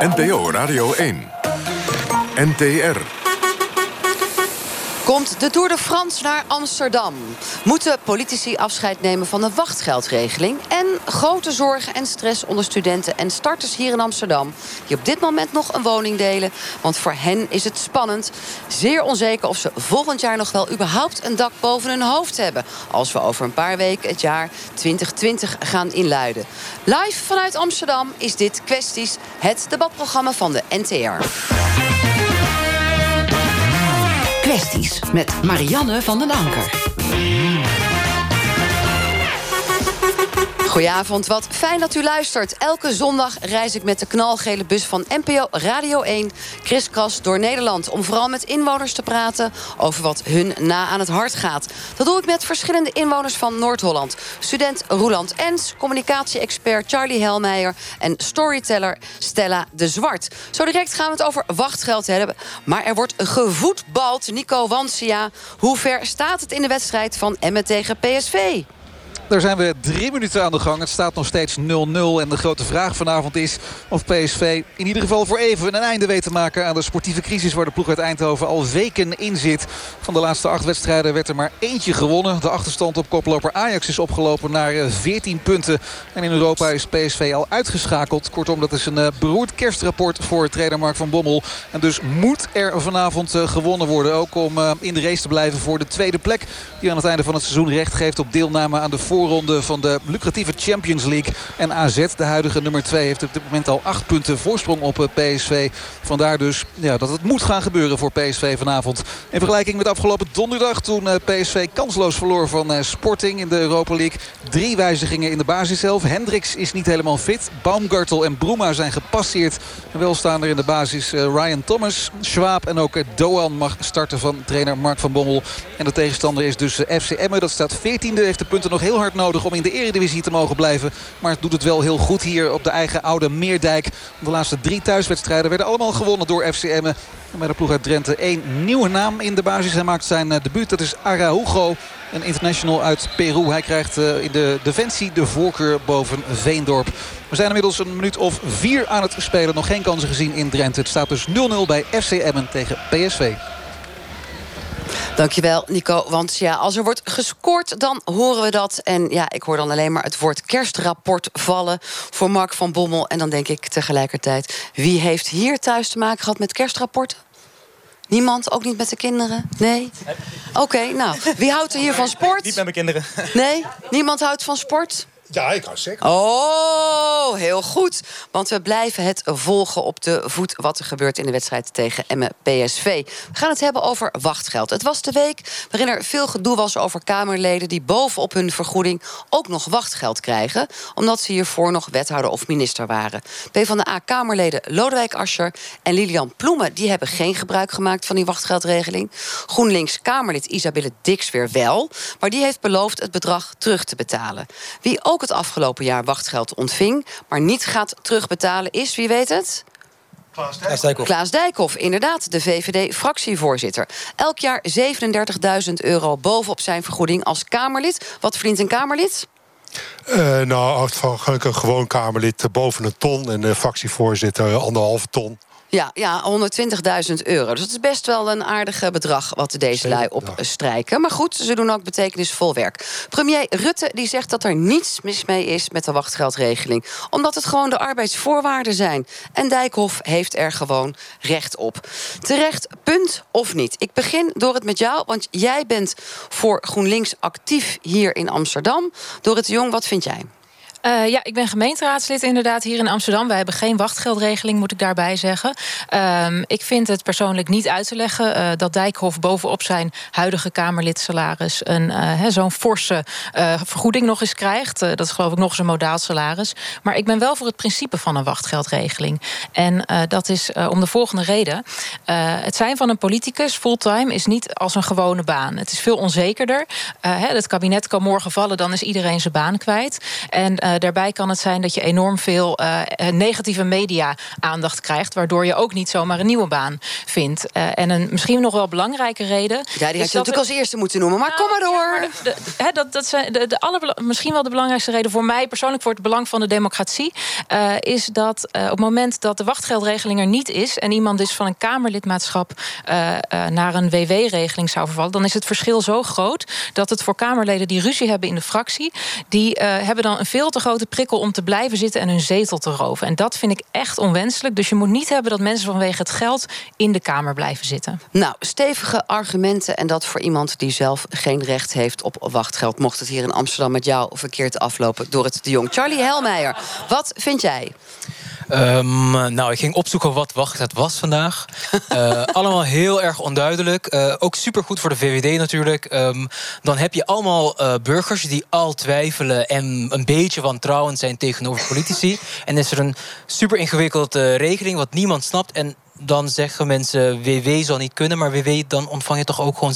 NPO Radio 1. NTR. Komt de Tour de France naar Amsterdam? Moeten politici afscheid nemen van de wachtgeldregeling? En grote zorgen en stress onder studenten en starters hier in Amsterdam... die op dit moment nog een woning delen. Want voor hen is het spannend. Zeer onzeker of ze volgend jaar nog wel überhaupt een dak boven hun hoofd hebben... als we over een paar weken het jaar 2020 gaan inluiden. Live vanuit Amsterdam is dit Kwesties, het debatprogramma van de NTR met Marianne van den Anker. Goedenavond, wat fijn dat u luistert. Elke zondag reis ik met de knalgele bus van NPO Radio 1... kriskras door Nederland om vooral met inwoners te praten... over wat hun na aan het hart gaat. Dat doe ik met verschillende inwoners van Noord-Holland. Student Roeland Ens, communicatie-expert Charlie Helmeijer... en storyteller Stella de Zwart. Zo direct gaan we het over wachtgeld hebben. Maar er wordt gevoetbald, Nico Wansia. Hoe ver staat het in de wedstrijd van Emmen tegen PSV? Daar zijn we drie minuten aan de gang. Het staat nog steeds 0-0. En de grote vraag vanavond is of PSV in ieder geval voor even een einde weet te maken aan de sportieve crisis waar de ploeg uit Eindhoven al weken in zit. Van de laatste acht wedstrijden werd er maar eentje gewonnen. De achterstand op koploper Ajax is opgelopen naar 14 eh, punten. En in Europa is PSV al uitgeschakeld. Kortom, dat is een eh, beroerd kerstrapport voor trainer Mark van Bommel. En dus moet er vanavond eh, gewonnen worden. Ook om in de race te blijven voor de tweede plek. Die aan het einde van het seizoen recht geeft op deelname aan de voor voorronde van de lucratieve Champions League. En AZ, de huidige nummer 2, heeft op dit moment al 8 punten voorsprong op eh, PSV. Vandaar dus ja, dat het moet gaan gebeuren voor PSV vanavond. In vergelijking met afgelopen donderdag toen eh, PSV kansloos verloor van eh, Sporting in de Europa League. Drie wijzigingen in de basis zelf. Hendricks is niet helemaal fit. Baumgartel en Bruma zijn gepasseerd. En wel staan er in de basis Ryan Thomas, Schwab en ook Doan mag starten van trainer Mark van Bommel. En de tegenstander is dus FC Emmen. Dat staat 14e, heeft de punten nog heel hard nodig om in de eredivisie te mogen blijven. Maar het doet het wel heel goed hier op de eigen oude Meerdijk. De laatste drie thuiswedstrijden werden allemaal gewonnen door FCM. En bij de ploeg uit Drenthe één nieuwe naam in de basis. Hij maakt zijn eh, debuut. Dat is Araujo. Een international uit Peru. Hij krijgt eh, in de defensie de voorkeur boven Veendorp. We zijn inmiddels een minuut of vier aan het spelen. Nog geen kansen gezien in Drenthe. Het staat dus 0-0 bij FC Emmen tegen PSV. Dankjewel, Nico. Want ja, als er wordt gescoord, dan horen we dat. En ja, ik hoor dan alleen maar het woord kerstrapport vallen voor Mark van Bommel. En dan denk ik tegelijkertijd, wie heeft hier thuis te maken gehad met kerstrapporten? Niemand? Ook niet met de kinderen? Nee? Oké, nou, wie houdt er hier van sport? Niet met mijn kinderen. Nee? Niemand houdt van sport? Ja, ik kan zeker. Oh, heel goed. Want we blijven het volgen op de voet wat er gebeurt in de wedstrijd tegen Emmen PSV. We gaan het hebben over wachtgeld. Het was de week waarin er veel gedoe was over Kamerleden die bovenop hun vergoeding ook nog wachtgeld krijgen, omdat ze hiervoor nog wethouder of minister waren. PvdA-Kamerleden Lodewijk Asscher en Lilian Ploemen die hebben geen gebruik gemaakt van die wachtgeldregeling. GroenLinks-Kamerlid Isabelle Dix weer wel, maar die heeft beloofd het bedrag terug te betalen. Wie ook het afgelopen jaar wachtgeld ontving, maar niet gaat terugbetalen, is, wie weet het? Klaas Dijkhoff. Klaas Dijkhoff, inderdaad, de VVD-fractievoorzitter. Elk jaar 37.000 euro bovenop zijn vergoeding als Kamerlid. Wat verdient een Kamerlid? Uh, nou, afhankelijk een gewoon Kamerlid boven een ton... en de fractievoorzitter anderhalve ton. Ja, ja 120.000 euro. Dus dat is best wel een aardige bedrag wat deze lui opstrijken. Maar goed, ze doen ook betekenisvol werk. Premier Rutte die zegt dat er niets mis mee is met de wachtgeldregeling. Omdat het gewoon de arbeidsvoorwaarden zijn. En Dijkhoff heeft er gewoon recht op. Terecht, punt of niet? Ik begin door het met jou, want jij bent voor GroenLinks actief hier in Amsterdam. Door het Jong, wat vind jij? Uh, ja, ik ben gemeenteraadslid inderdaad hier in Amsterdam. Wij hebben geen wachtgeldregeling, moet ik daarbij zeggen. Uh, ik vind het persoonlijk niet uit te leggen uh, dat Dijkhoff bovenop zijn huidige Kamerlidsalaris een uh, zo'n forse vergoeding nog eens krijgt. dat is geloof ik nog eens een modaal salaris. Maar ik ben wel voor het principe van een wachtgeldregeling. En dat is om de volgende reden. het zijn van een politicus fulltime is niet als een gewone baan. Het is veel onzekerder. het kabinet kan morgen vallen, dan is iedereen zijn baan kwijt. En daarbij kan het zijn dat je enorm veel negatieve media-aandacht krijgt, waardoor je ook niet zomaar een nieuwe baan vindt. en een misschien nog wel belangrijke reden. Ja, die had je natuurlijk als eerste moeten noemen, maar kom maar nou, door. de, dat, dat zijn de, de misschien wel de belangrijkste reden voor mij persoonlijk voor het belang van de democratie. is dat op het moment dat de wachtgeldregeling er niet is en iemand dus van een Kamerlidmaatschap naar een WW-regeling zou vervallen, dan is het verschil zo groot dat het voor Kamerleden die ruzie hebben in de fractie, die hebben dan een veel te grote prikkel om te blijven zitten en hun zetel te roven. En dat vind ik echt onwenselijk. Dus je moet niet hebben dat mensen vanwege het geld in de Kamer blijven zitten. Nou, stevige argumenten en dat voor iemand die zelf geen recht heeft op wachtgeld. Mocht het hier in Amsterdam met jou verkeerd aflopen door het de Jong. Charlie Helmeijer, wat vind jij? Um, nou, ik ging opzoeken wat wachtgeld was vandaag. uh, allemaal heel erg onduidelijk. Uh, ook supergoed voor de VVD natuurlijk. Um, dan heb je allemaal uh, burgers die al twijfelen en een beetje wantrouwend zijn tegenover politici. En is er een super ingewikkelde regeling wat niemand snapt. En dan zeggen mensen WW zal niet kunnen, maar WW dan ontvang je toch ook gewoon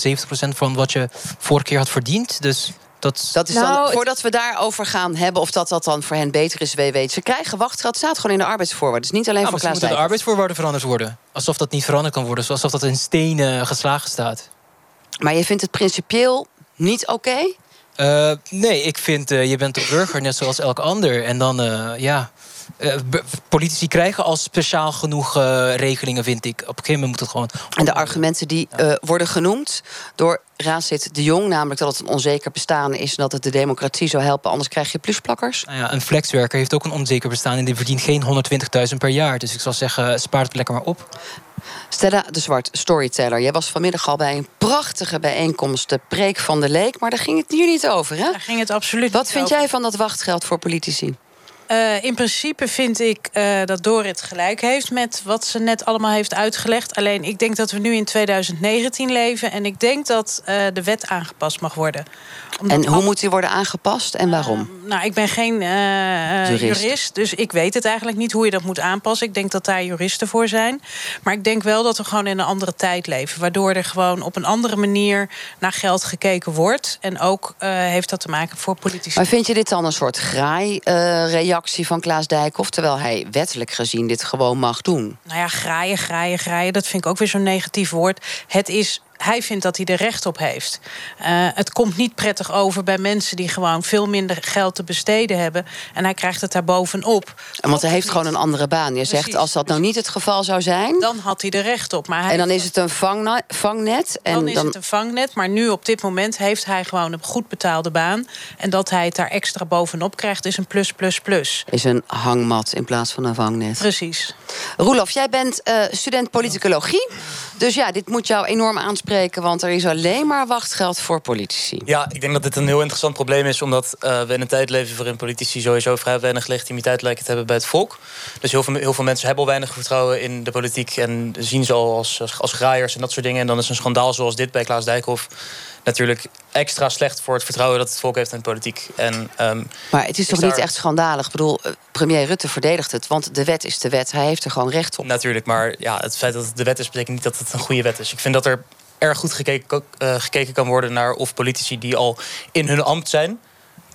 70% van wat je vorige keer had verdiend. Dus dat, dat is dan, nou, voordat we daarover gaan hebben of dat, dat dan voor hen beter is, weet. Ze krijgen wachtgeld, staat gewoon in de arbeidsvoorwaarden. Dus niet alleen nou, voor Klaas moeten de arbeidsvoorwaarden veranderd worden. Alsof dat niet veranderd kan worden. Alsof dat in stenen geslagen staat. Maar je vindt het principieel niet oké? Uh, nee, ik vind uh, je bent een burger net zoals elk ander. En dan, uh, ja, uh, politici krijgen al speciaal genoeg uh, regelingen, vind ik. Op een gegeven moment moet het gewoon. En de argumenten die uh, worden genoemd door raadslid De Jong, namelijk dat het een onzeker bestaan is en dat het de democratie zou helpen, anders krijg je plusplakkers. Nou ja, een flexwerker heeft ook een onzeker bestaan en die verdient geen 120.000 per jaar. Dus ik zal zeggen, spaar het lekker maar op. Stella de Zwart, storyteller. Jij was vanmiddag al bij een prachtige bijeenkomst, de Preek van de Leek. Maar daar ging het hier niet over, hè? Daar ging het absoluut Wat vind jij van dat wachtgeld voor politici? Uh, in principe vind ik uh, dat Dorit gelijk heeft met wat ze net allemaal heeft uitgelegd. Alleen ik denk dat we nu in 2019 leven en ik denk dat uh, de wet aangepast mag worden. Omdat en hoe moet die worden aangepast en waarom? nou, ik ben geen jurist. jurist. dus ik weet het eigenlijk niet hoe je dat moet aanpassen. Ik denk dat daar juristen voor zijn. Maar ik denk wel dat we gewoon in een andere tijd leven. Waardoor er gewoon op een andere manier naar geld gekeken wordt. En ook heeft dat te maken voor politici. Maar vind je dit dan een soort graai-reactie? reactie van Klaas Dijkhoff... terwijl hij wettelijk gezien dit gewoon mag doen. Nou ja, graaien, graaien, graaien, dat vind ik ook weer zo'n negatief woord. Het is hij vindt dat hij er recht op heeft. Uh, het komt niet prettig over bij mensen die gewoon veel minder geld te besteden hebben. En hij krijgt het daar bovenop. En want hij heeft gewoon een andere baan. Je zegt, als dat nou niet het geval zou zijn... Dan had hij er recht op. Maar hij en dan is het een vangnet. En dan is het een vangnet. Maar nu op dit moment heeft hij gewoon een goed betaalde baan. En dat hij het daar extra bovenop krijgt is een plus, plus, plus. Is een hangmat in plaats van een vangnet. Precies. Roelof, jij bent uh, student politicologie. Dus ja, dit moet jou enorm aanspreken, want er is alleen maar wachtgeld voor politici. Ja, ik denk dat dit een heel interessant probleem is, omdat uh, we in een tijd leven waarin politici sowieso vrij weinig legitimiteit lijken te hebben bij het volk. Dus heel veel, heel veel mensen hebben al weinig vertrouwen in de politiek en zien ze al als, als graaiers en dat soort dingen. En dan is een schandaal zoals dit bij Klaas Dijkhoff natuurlijk extra slecht voor het vertrouwen dat het volk heeft in de politiek. En, um, maar het is toch niet echt schandalig? Ik bedoel, eh, premier Rutte verdedigt het, want de wet is de wet. Hij heeft er gewoon recht op. Natuurlijk, maar ja, het feit dat het de wet is, betekent niet dat het een goede wet is. Ik vind dat er erg goed gekeken, uh, gekeken kan worden naar of politici die al in hun ambt zijn,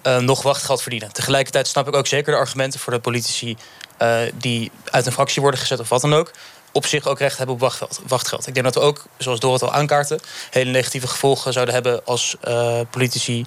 uh, nog wachtgeld verdienen. Tegelijkertijd snap ik ook zeker de argumenten voor de politici die uit een fractie worden gezet of wat dan ook op zich ook recht hebben op wachtgeld. Ik denk dat we ook, zoals Dorot al aankaarten, hele negatieve gevolgen zouden hebben als uh, politici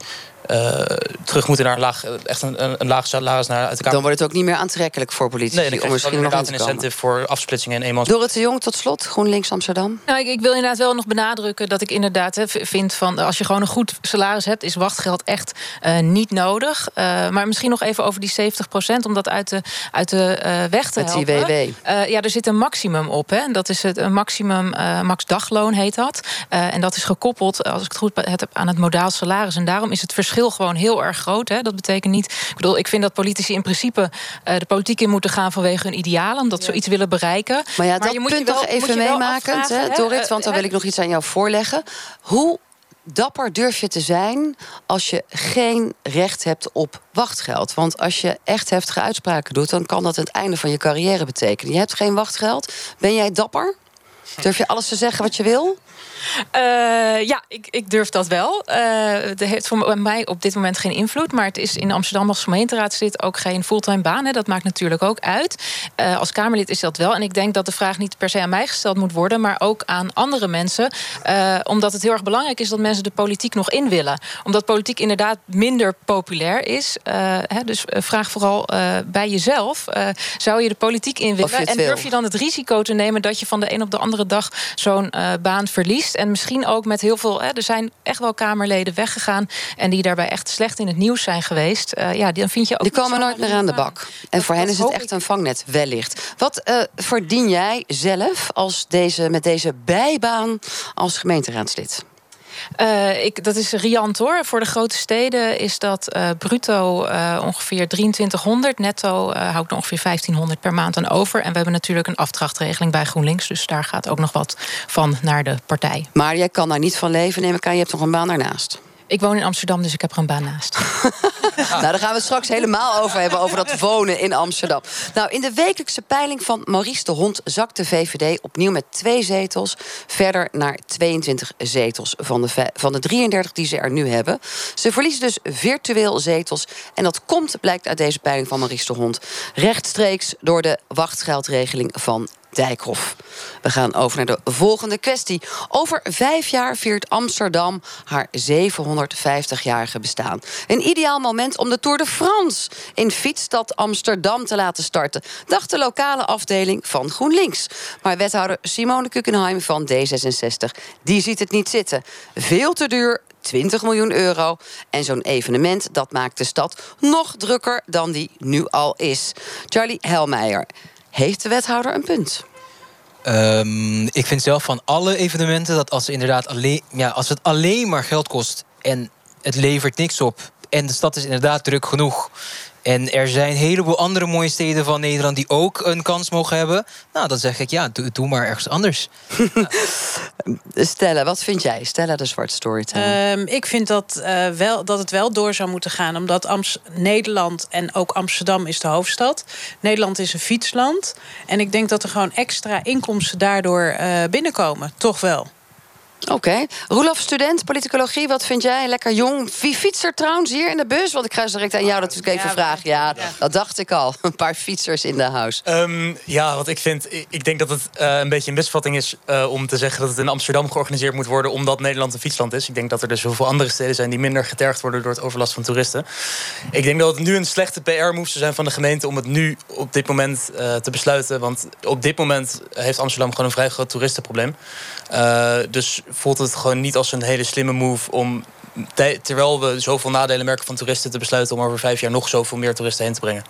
uh, terug moeten naar laag, echt een, een laag salaris naar uit de Kamer. Dan wordt het ook niet meer aantrekkelijk voor politici. Nee, dan om misschien nog een incentive voor afsplitsingen en eenmans. Dorrit de Jong tot slot, GroenLinks Amsterdam. Nou, ik, ik, wil inderdaad wel nog benadrukken dat ik inderdaad he, vind van als je gewoon een goed salaris hebt, is wachtgeld echt uh, niet nodig. Uh, maar misschien nog even over die 70 procent, om dat uit de, uit de uh, weg te Met helpen. Die WW. ja, er zit een maximum op. Hè. Dat is het een maximum, max dagloon heet dat. en dat is gekoppeld, als ik het goed heb, aan het modaal salaris. En daarom is het verschil gewoon heel erg groot. Hè. Dat betekent niet. Ik bedoel, ik vind dat politici in principe uh, de politiek in moeten gaan vanwege hun idealen, omdat ze iets willen bereiken. Maar ja, dat je moet punt toch even meemakend, hè, Dorit, want dan wil ik nog iets aan jou voorleggen. Hoe dapper durf je te zijn als je geen recht hebt op wachtgeld? Want als je echt heftige uitspraken doet, dan kan dat het einde van je carrière betekenen. Je hebt geen wachtgeld. Ben jij dapper? Durf je alles te zeggen wat je wil? Uh, ja, ik, ik, durf dat wel. Uh, het heeft voor mij op dit moment geen invloed. Maar het is in Amsterdam als gemeenteraadslid ook geen fulltime baan. Hè. Dat maakt natuurlijk ook uit. Uh, als Kamerlid is dat wel. En ik denk dat de vraag niet per se aan mij gesteld moet worden, maar ook aan andere mensen. omdat het heel erg belangrijk is dat mensen de politiek nog in willen. Omdat politiek inderdaad minder populair is. Hè, dus vraag vooral bij jezelf. zou je de politiek in willen? En durf je dan het risico te nemen dat je van de een op de andere dag zo'n baan verliest? En misschien ook met heel veel. Hè, er zijn echt wel Kamerleden weggegaan. En die daarbij echt slecht in het nieuws zijn geweest. Uh, ja, dan vind je ook. Die komen nooit meer aan de bak. En voor hen is het echt een vangnet, wellicht. Wat uh, verdien jij zelf als deze, met deze bijbaan als gemeenteraadslid? Uh, ik, dat is riant hoor. Voor de grote steden is dat uh, bruto uh, ongeveer 2300. Netto hou ik er ongeveer 1500 per maand aan over. En we hebben natuurlijk een afdrachtregeling bij GroenLinks. Dus daar gaat ook nog wat van naar de partij. Maar jij kan daar niet van leven, neem ik aan. Je hebt nog een baan daarnaast. Ik woon in Amsterdam, dus ik heb er een baan naast. nou, daar gaan we het straks helemaal over hebben, over dat wonen in Amsterdam. Nou, in de wekelijkse peiling van Maurice de Hond zakt de VVD opnieuw met twee zetels verder naar 22 zetels van de, van de 33 die ze er nu hebben. Ze verliezen dus virtueel zetels. En dat komt, blijkt uit deze peiling van Maurice de Hond, rechtstreeks door de wachtgeldregeling van Dijkhoff. We gaan over naar de volgende kwestie. Over vijf jaar viert Amsterdam haar 750-jarige bestaan. Een ideaal moment om de Tour de France in fietsstad Amsterdam te laten starten, dacht de lokale afdeling van GroenLinks. Maar wethouder Simone Kukenheim van D66, die ziet het niet zitten. Veel te duur, 20 miljoen euro. En zo'n evenement dat maakt de stad nog drukker dan die nu al is. Charlie Helmeijer, heeft de wethouder een punt? Um, ik vind zelf van alle evenementen dat als, inderdaad alleen, ja, als het alleen maar geld kost en het levert niks op en de stad is inderdaad druk genoeg en er zijn een heleboel andere mooie steden van Nederland die ook een kans mogen hebben. Nou, dan zeg ik ja, doe, doe maar ergens anders. Stella, wat vind jij? Stella de Zwart Storytelling. Um, ik vind dat, uh, wel, dat het wel door zou moeten gaan. Omdat Amst Nederland en ook Amsterdam is de hoofdstad. Nederland is een fietsland. En ik denk dat er gewoon extra inkomsten daardoor uh, binnenkomen. Toch wel. Oké. Okay. Roelof, student, politicologie, wat vind jij? Lekker jong. Wie fietst er trouwens hier in de bus? Want ik ga zo direct aan jou natuurlijk even ja, vragen. Ja, dat dacht ik al. Een paar fietsers in de huis. Um, ja, wat ik vind... Ik denk dat het uh, een beetje een misvatting is uh, om te zeggen... dat het in Amsterdam georganiseerd moet worden... omdat Nederland een fietsland is. Ik denk dat er dus zoveel andere steden zijn... die minder getergd worden door het overlast van toeristen. Ik denk dat het nu een slechte PR-move zou zijn van de gemeente... om het nu op dit moment uh, te besluiten. Want op dit moment heeft Amsterdam gewoon een vrij groot toeristenprobleem. dus voelt het gewoon niet als een hele slimme move om terwijl we zoveel nadelen merken van toeristen te besluiten om over vijf jaar nog zoveel meer toeristen heen te brengen.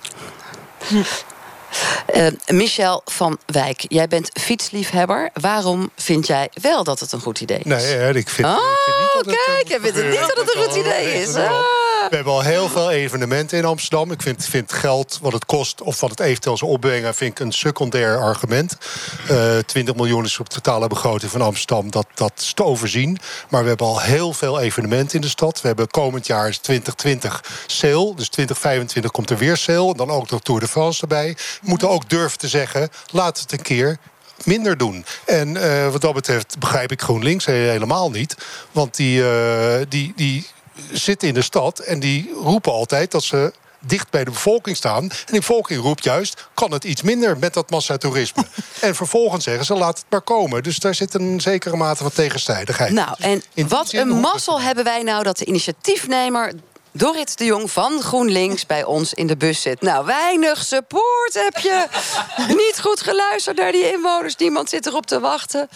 Uh, Michel van Wijk, jij bent fietsliefhebber. Waarom vind jij wel dat het een goed idee is? Nee, ik vind, oh, ik vind niet dat het kijk, jij vindt het niet dat het een goed idee is. Ah. We hebben al heel veel evenementen in Amsterdam. Ik vind, geld, wat het kost of wat het eventueel zou opbrengen... vind ik een secundair argument. Uh, eh, 20 miljoen is op de totale begroting van Amsterdam. Dat, dat is te overzien. Maar we hebben al heel veel evenementen in de stad. We hebben komend jaar 2020 sale. Dus 2025 komt er weer sale. En dan ook nog Tour de France erbij. We moeten ook durven te zeggen... laat het een keer minder doen. En uh, wat dat betreft begrijp ik GroenLinks helemaal niet. Want die, uh, die, die zitten in de stad en die roepen altijd dat ze dicht bij de bevolking staan. En die bevolking roept juist, kan het iets minder met dat massatoerisme? en vervolgens zeggen ze, laat het maar komen. Dus daar zit een zekere mate van tegenstrijdigheid. Nou, en wat een mazzel hebben wij nou dat de initiatiefnemer Dorrit de Jong van GroenLinks bij ons in de bus zit. Nou, weinig support heb je. Niet goed geluisterd naar die inwoners. Niemand zit erop te wachten.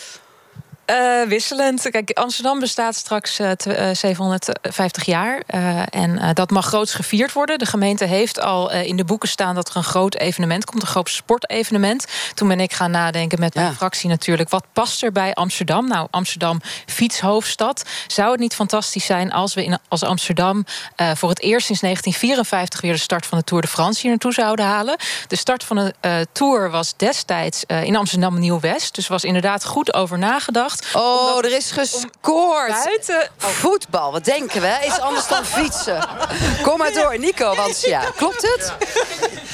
Uh, wisselend. Kijk, Amsterdam bestaat straks uh, 750 jaar. Uh, en dat mag groots gevierd worden. De gemeente heeft al in de boeken staan dat er een groot evenement komt. Een groot sportevenement. Toen ben ik gaan nadenken met mijn ja. fractie natuurlijk. Wat past er bij Amsterdam? Nou, Amsterdam fietshoofdstad. Zou het niet fantastisch zijn als we in, als Amsterdam... voor het eerst sinds 1954 weer de start van de Tour de France hier naartoe zouden halen? De start van de Tour was destijds in Amsterdam Nieuw-West. Dus was inderdaad goed over nagedacht. Gebracht. Oh, er is gescoord. Buiten... Voetbal, wat denken we? Iets anders dan fietsen. Kom maar door, Nico, want ja, klopt het?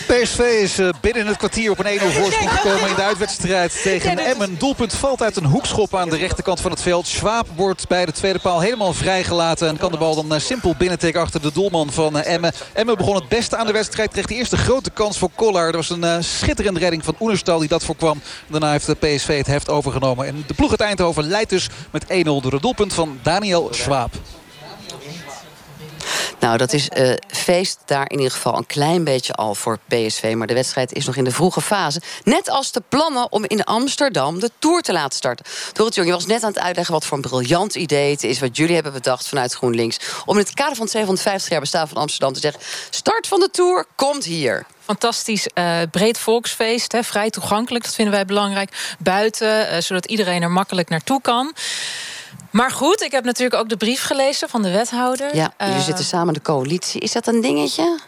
PSV is uh, binnen het kwartier op een 1-0 voorsprong gekomen in de uitwedstrijd tegen Emmen. Doelpunt valt uit een hoekschop aan de rechterkant van het veld. Schwab wordt bij de tweede paal helemaal vrijgelaten. En kan de bal dan uh, simpel binnentikken achter de doelman van uh, Emmen. Emmen begon het beste aan de wedstrijd. Kreeg de eerste grote kans voor Kollar. Er was een schitterende redding van Oenerstal die dat voorkwam. Daarna heeft de PSV het heft overgenomen. En de ploeg uit Eindhoven leidt dus met 1-0 door het doelpunt van Daniel Schwab. Nou, dat is uh, feest daar in ieder geval een klein beetje al voor PSV. Maar de wedstrijd is nog in de vroege fase. Net als de plannen om in Amsterdam de Tour te laten starten. Dorrit Jong, je was net aan het uitleggen wat voor een briljant idee het is... wat jullie hebben bedacht vanuit GroenLinks... om in het kader van het 750 jaar bestaan van Amsterdam te zeggen... start van de Tour komt hier fantastisch uh, breed volksfeest. Hè, vrij toegankelijk, dat vinden wij belangrijk. Buiten, uh, zodat iedereen er makkelijk naartoe kan. Maar goed, ik heb natuurlijk ook de brief gelezen van de wethouder. Ja, jullie uh, zitten samen de coalitie. Is dat een dingetje?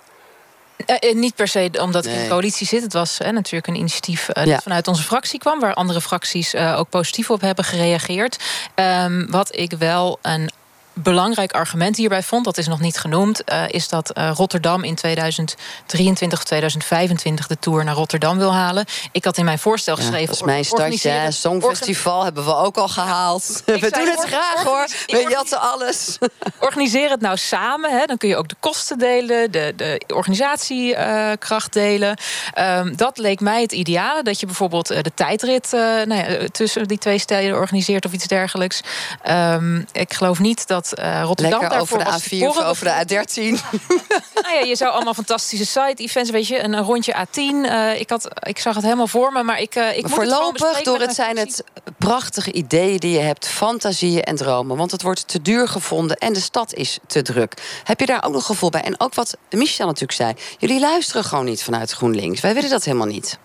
Uh, niet per se omdat nee. ik in de coalitie zit. Het was natuurlijk een initiatief uh, dat vanuit onze fractie kwam... waar andere fracties ook positief op hebben gereageerd. Um, wat ik wel een belangrijk argument hierbij vond, dat is nog niet genoemd, uh, is dat uh, Rotterdam in 2023 of 2025 de tour naar Rotterdam wil halen. Ik had in mijn voorstel geschreven. Ja, dat is mijn. Ja, Songfestival hebben we ook al gehaald. we doen het graag hoor. We jatten alles. Organiseer het nou samen. Hè. Dan kun je ook de kosten delen, de, de organisatiekracht uh, delen. Um, dat leek mij het ideale. Dat je bijvoorbeeld de tijdrit nou ja, tussen die twee steden organiseert of iets dergelijks. Um, ik geloof niet dat dat uh, Rotterdam Lekker over de A4 of over de A13. nou ja, je zou allemaal fantastische site-events, weet je, een rondje A10. Uh, ik, had, ik zag het helemaal voor me, maar ik, uh, ik maar voorlopig, door het zijn het prachtige ideeën die je hebt, fantasieën en dromen. Want het wordt te duur gevonden en de stad is te druk. Heb je daar ook nog gevoel bij? En ook wat Michel natuurlijk zei, jullie luisteren gewoon niet vanuit GroenLinks. Wij willen dat helemaal niet.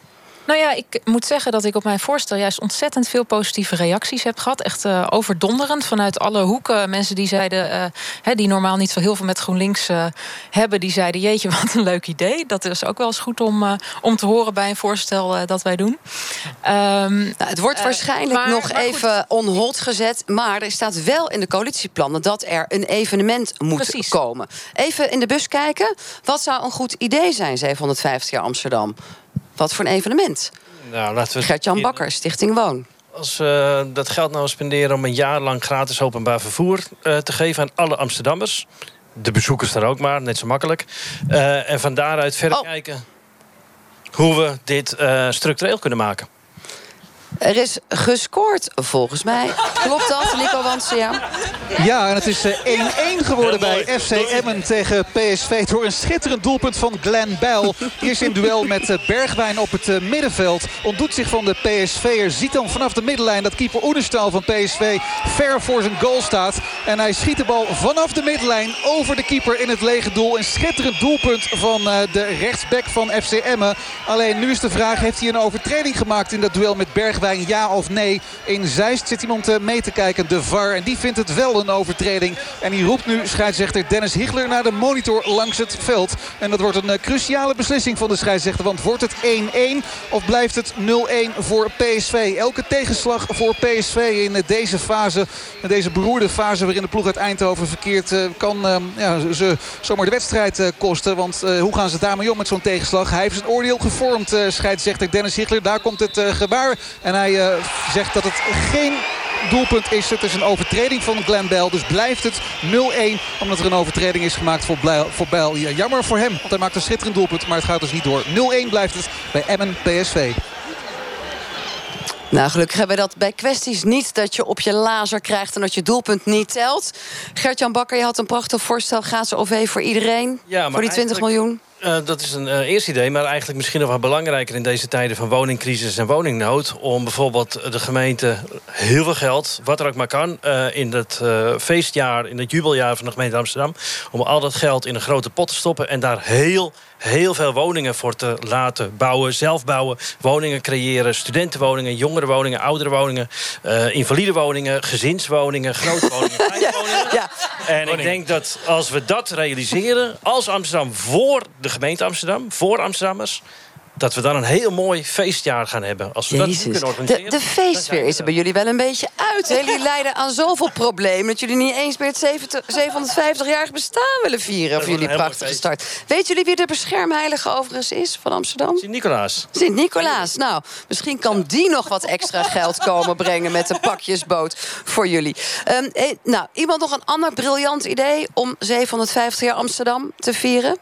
Nou ja, ik moet zeggen dat ik op mijn voorstel juist ontzettend veel positieve reacties heb gehad. Echt uh, overdonderend vanuit alle hoeken. Mensen die zeiden, uh, die normaal niet zo heel veel met GroenLinks uh, hebben, die zeiden: Jeetje, wat een leuk idee. Dat is ook wel eens goed om, om te horen bij een voorstel dat wij doen. Um, nou, het wordt waarschijnlijk maar, nog maar even on hold gezet. Maar er staat wel in de coalitieplannen dat er een evenement moet Precies. komen. Even in de bus kijken. Wat zou een goed idee zijn, 750 jaar Amsterdam? Wat voor een evenement? Nou, laten we Gert-Jan Bakker, Stichting Woon. Als we dat geld nou spenderen om een jaar lang gratis openbaar vervoer uh, te geven aan alle Amsterdammers. De bezoekers daar ook maar, net zo makkelijk. Uh, en van daaruit verder oh. kijken hoe we dit uh, structureel kunnen maken. Er is gescoord, volgens mij. Klopt dat, Nico Wansia? Ja, en het is 1-1 geworden bij FC Emmen tegen PSV... door een schitterend doelpunt van Glenn Bijl. Eerst in duel met Bergwijn op het middenveld. Ontdoet zich van de PSV'er. Ziet dan vanaf de middenlijn dat keeper Oenestal van PSV... ver voor zijn goal staat. En hij schiet de bal vanaf de middenlijn over de keeper in het lege doel. Een schitterend doelpunt van de rechtsback van FC Emmen. Alleen nu is de vraag, heeft hij een overtreding gemaakt... in dat duel met Bergwijn? Ja of nee. In Zeist zit iemand eh, mee te kijken, de VAR. En die vindt het wel een overtreding. En die roept nu scheidsrechter Dennis Higler naar de monitor langs het veld. En dat wordt een eh, cruciale beslissing van de scheidsrechter. Want wordt het 1-1 of blijft het 0-1 voor PSV? Elke tegenslag voor PSV in eh, deze fase, in deze beroerde fase waarin de ploeg uit Eindhoven verkeert, kan ja, ze zomaar de wedstrijd kosten. Want hoe gaan ze daarmee om met zo'n tegenslag? Hij heeft zijn oordeel gevormd, scheidsrechter Dennis Higler. Daar komt het gebaar. En hij uh, zegt dat het geen doelpunt is. Het is een overtreding van Glenn Bell. Dus blijft het 0-1 omdat er een overtreding is gemaakt voor, Bell. Voor Bell. Ja, jammer voor hem, want hij maakt een schitterend doelpunt. Maar het gaat dus niet door. 0-1 blijft het bij Emmen PSV. Nou, gelukkig hebben we dat bij kwesties niet dat je op je laser krijgt en dat je doelpunt niet telt. Gert-Jan Bakker, je had een prachtig voorstel. Gratis OV voor iedereen. Ja, voor die 20 miljoen. Uh, dat is een uh, eerste idee, maar eigenlijk misschien nog wel belangrijker in deze tijden van woningcrisis en woningnood. Om bijvoorbeeld de gemeente heel veel geld, wat er ook maar kan, uh, in het feestjaar, in het jubeljaar van de gemeente Amsterdam. Om al dat geld in een grote pot te stoppen en daar heel heel veel woningen voor te laten bouwen. Zelf bouwen, woningen creëren. Studentenwoningen, jongerenwoningen, ouderenwoningen. Uh, invalide woningen, gezinswoningen, grote woningen, kleine woningen. Ja. En ik denk dat als we dat realiseren als Amsterdam voor de gemeente Amsterdam... voor Amsterdammers dat we dan een heel mooi feestjaar gaan hebben. Als we dat kunnen organiseren. De, de feestweer is er bij jullie wel een beetje uit. Jullie lijden aan zoveel problemen... dat jullie niet eens meer het 750-jarig bestaan willen vieren... voor jullie prachtige start. Weet jullie wie de beschermheilige overigens is van Amsterdam? Sint-Nicolaas. Sint-Nicolaas. Nou, misschien kan die nog wat extra geld komen brengen... met de pakjesboot voor jullie. Um, nou, iemand nog een ander briljant idee... om 750 jaar Amsterdam te vieren?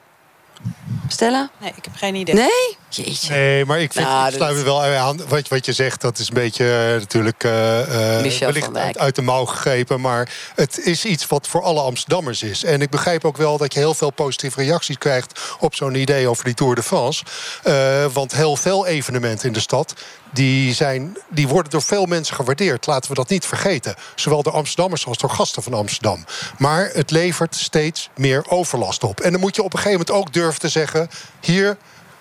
Stella? Nee, ik heb geen idee. Nee? Jeetje. Nee, maar ik, vind, nou, ik sluit me wel aan. Wat, wat je zegt, dat is een beetje uh, natuurlijk uh, uit, uit, de mouw gegrepen. Maar het is iets wat voor alle Amsterdammers is. En ik begrijp ook wel dat je heel veel positieve reacties krijgt... op zo'n idee over die Tour de France. Uh, want heel veel evenementen in de stad die, zijn, die worden door veel mensen gewaardeerd. Laten we dat niet vergeten. Zowel door Amsterdammers als door gasten van Amsterdam. Maar het levert steeds meer overlast op. En dan moet je op een gegeven moment ook durven te zeggen... hier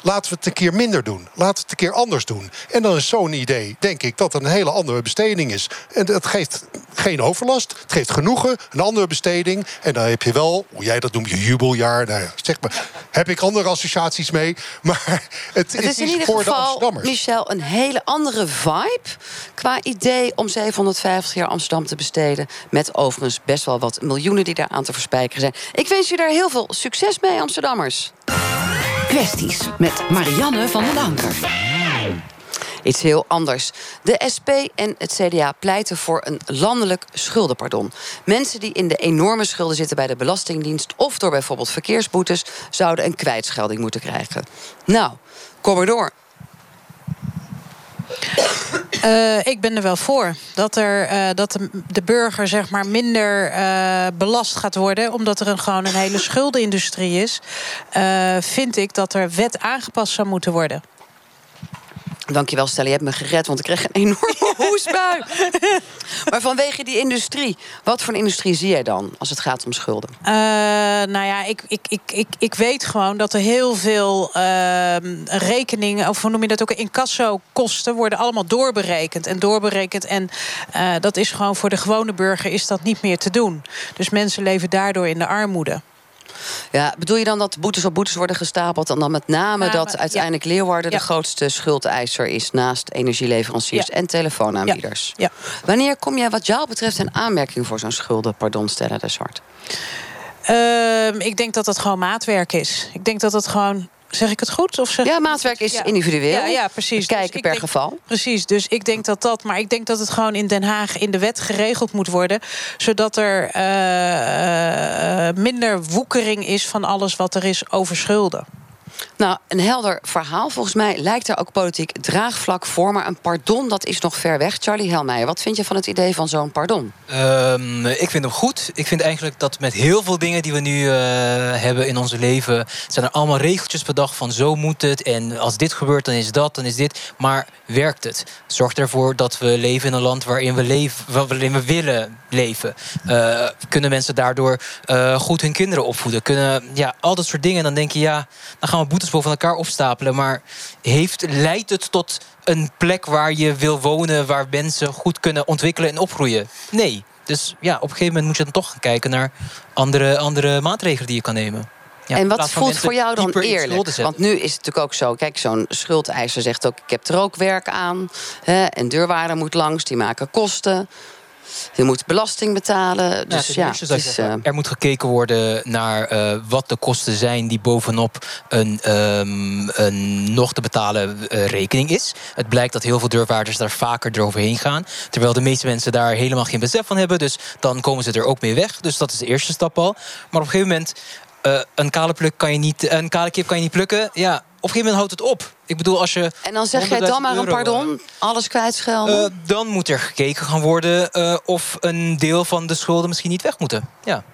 Laten we het een keer minder doen. Laten we het een keer anders doen. En dan is zo'n idee, denk ik, dat een hele andere besteding is. En dat geeft geen overlast. Het geeft genoegen, een andere besteding. En dan heb je wel, hoe jij dat noemt, je jubeljaar. Nou ja, zeg maar, heb ik andere associaties mee. Maar het, het is, in ieder voor geval, Michel, een hele andere vibe... qua idee om 750 jaar Amsterdam te besteden. Met overigens best wel wat miljoenen die daar aan te verspijkeren zijn. Ik wens je daar heel veel succes mee, Amsterdammers. Kwesties met Marianne van den Anker. Iets heel anders. De SP en het CDA pleiten voor een landelijk schuldenpardon. Mensen die in de enorme schulden zitten bij de Belastingdienst of door bijvoorbeeld verkeersboetes zouden een kwijtschelding moeten krijgen. Nou, kom maar door. Uh, ik ben er wel voor. Dat, er, uh, dat de, de, burger zeg maar minder uh, belast gaat worden. Omdat er een, gewoon een hele schuldenindustrie is. vind ik dat er wet aangepast zou moeten worden. Dankjewel, Stella. Je hebt me gered, want ik kreeg een enorme hoestbui. maar vanwege die industrie, wat voor een industrie zie jij dan als het gaat om schulden? Uh, nou ja, ik, ik, ik, ik, ik weet gewoon dat er heel veel uh, rekeningen, of hoe noem je dat ook, incasso-kosten worden allemaal doorberekend en doorberekend. En uh, dat is gewoon voor de gewone burger is dat niet meer te doen. Dus mensen leven daardoor in de armoede. Ja, bedoel je dan dat boetes op boetes worden gestapeld... en dan met name dat uiteindelijk Leeuwarden de grootste schuldeiser is... naast energieleveranciers en telefoonaanbieders? Ja. Wanneer kom jij wat jou betreft een aanmerking voor zo'n schulden... pardon, stellen de Zwart? Uh, ik denk dat dat gewoon maatwerk is. Ik denk dat het gewoon Zeg ik het goed? Of zeg ja, maatwerk is individueel. Ja, ja precies. kijken dus per geval. Precies, dus ik denk dat dat... maar ik denk dat het gewoon in Den Haag in de wet geregeld moet worden... zodat er uh, minder woekering is van alles wat er is over schulden. Nou, een helder verhaal. Volgens mij lijkt er ook politiek draagvlak voor. Maar een pardon, dat is nog ver weg. Charlie Helmeijer, wat vind je van het idee van zo'n pardon? Um, ik vind hem goed. Ik vind eigenlijk dat met heel veel dingen die we nu uh, hebben in ons leven... zijn er allemaal regeltjes bedacht van zo moet het. En als dit gebeurt, dan is dat, dan is dit. Maar werkt het? Zorg ervoor dat we leven in een land waarin we, leven, waarin we willen leven. Uh, kunnen mensen daardoor uh, goed hun kinderen opvoeden? Kunnen, ja, al dat soort dingen. Dan denk je, ja, dan gaan we boetes boven elkaar opstapelen. Maar heeft, leidt het tot een plek waar je wil wonen... waar mensen goed kunnen ontwikkelen en opgroeien? Nee. Dus ja, op een gegeven moment moet je dan toch gaan kijken... naar andere, andere maatregelen die je kan nemen. Ja, en wat voelt voor jou dan eerlijk? Want nu is het natuurlijk ook zo. Kijk, zo'n schuldeiser zegt ook: ik heb er ook werk aan. Hè, en deurwaarder moet langs, die maken kosten. Je moet belasting betalen. Dus ja, is, uh... er moet gekeken worden naar uh, wat de kosten zijn die bovenop een, um, een nog te betalen uh, rekening is. Het blijkt dat heel veel deurwaarders daar vaker eroverheen gaan. Terwijl de meeste mensen daar helemaal geen besef van hebben. Dus dan komen ze er ook mee weg. Dus dat is de eerste stap al. Maar op een gegeven moment een kale pluk kan je niet, een kale kip kan je niet plukken. Ja, een gegeven moment houdt het op. Ik bedoel, als je. En dan zeg jij dan maar een pardon, eh, alles kwijtschelden? Uh, dan moet er gekeken gaan worden uh, of een deel van de schulden misschien niet weg moeten. Ja.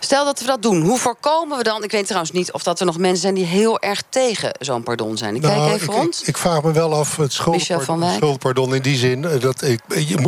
Stel dat we dat doen, hoe voorkomen we dan... ik weet trouwens niet of dat er nog mensen zijn... die heel erg tegen zo'n pardon zijn. Ik nou, kijk even ik, rond. Ik, ik, vraag me wel af, het schuldpardon, in die zin... Eh, dat ik,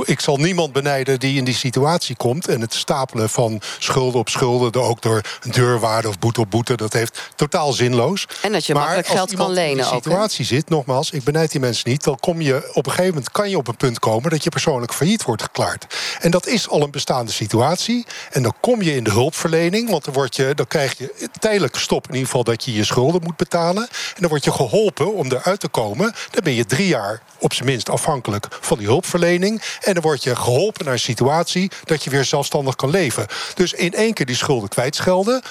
ik zal niemand benijden die in die situatie komt... en het stapelen van schulden op schulden... ook door deurwaarde of boete op boete... dat heeft totaal zinloos. En dat je maar makkelijk geld kan lenen in die situatie zit, nogmaals, ik benijd die mensen niet... dan kom je op een gegeven moment kan je op een punt komen... dat je persoonlijk failliet wordt geklaard. En dat is al een bestaande situatie. En dan kom je in de hulp hulpverlening. Want dan, word je, dan krijg je tijdelijk stop in ieder geval dat je je schulden moet betalen. En dan word je geholpen om eruit te komen. Dan ben je drie jaar op zijn minst afhankelijk van die hulpverlening. En dan word je geholpen naar een situatie dat je weer zelfstandig kan leven. Dus in één keer die schulden kwijtschelden.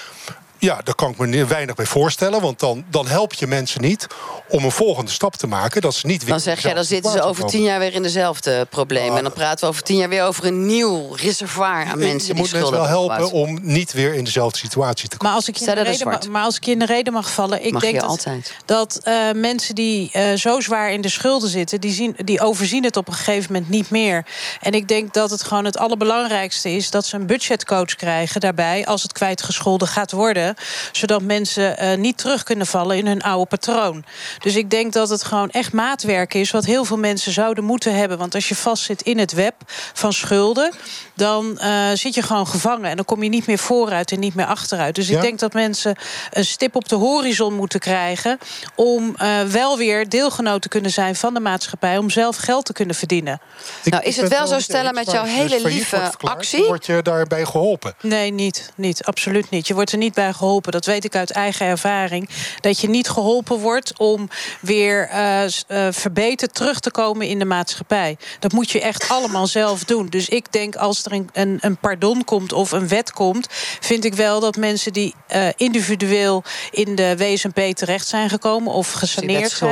Ja, daar kan ik me weinig bij voorstellen. Want dan, dan help je mensen niet om een volgende stap te maken. Dat ze niet weer dan zeg jij, dan zitten ze over tien jaar weer in dezelfde problemen. en dan praten we over tien jaar weer over een nieuw reservoir aan mensen je die moet mensen wel helpen om niet weer in dezelfde situatie te komen. Maar als ik je, in de, reden, mag, maar als ik je in de reden mag vallen, ik mag denk dat, altijd. dat uh, mensen die uh, zo zwaar in de schulden zitten, die, zien, die overzien het op een gegeven moment niet meer. En ik denk dat het gewoon het allerbelangrijkste is dat ze een budgetcoach krijgen daarbij als het kwijtgescholden gaat worden zodat mensen uh, niet terug kunnen vallen in hun oude patroon. Dus ik denk dat het gewoon echt maatwerk is, wat heel veel mensen zouden moeten hebben. Want als je vastzit in het web van schulden, dan uh, zit je gewoon gevangen. En dan kom je niet meer vooruit en niet meer achteruit. Dus ik denk dat mensen een stip op de horizon moeten krijgen. om uh, wel weer deelgenoot te kunnen zijn van de maatschappij. om zelf geld te kunnen verdienen. Ik nou, is het wel zo stellen met jouw hele lieve actie? Word je daarbij geholpen? Nee, niet, niet. Absoluut niet. Je wordt er niet bij geholpen. Dat weet ik uit eigen ervaring. Dat je niet geholpen wordt om weer uh, verbeterd terug te komen in de maatschappij. Dat moet je echt allemaal zelf doen. Dus ik denk als er een, een, een pardon komt of een wet komt, vind ik wel dat mensen die uh, individueel in de WSMP terecht zijn gekomen of gesaneerd zijn.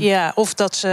Ja, of dat ze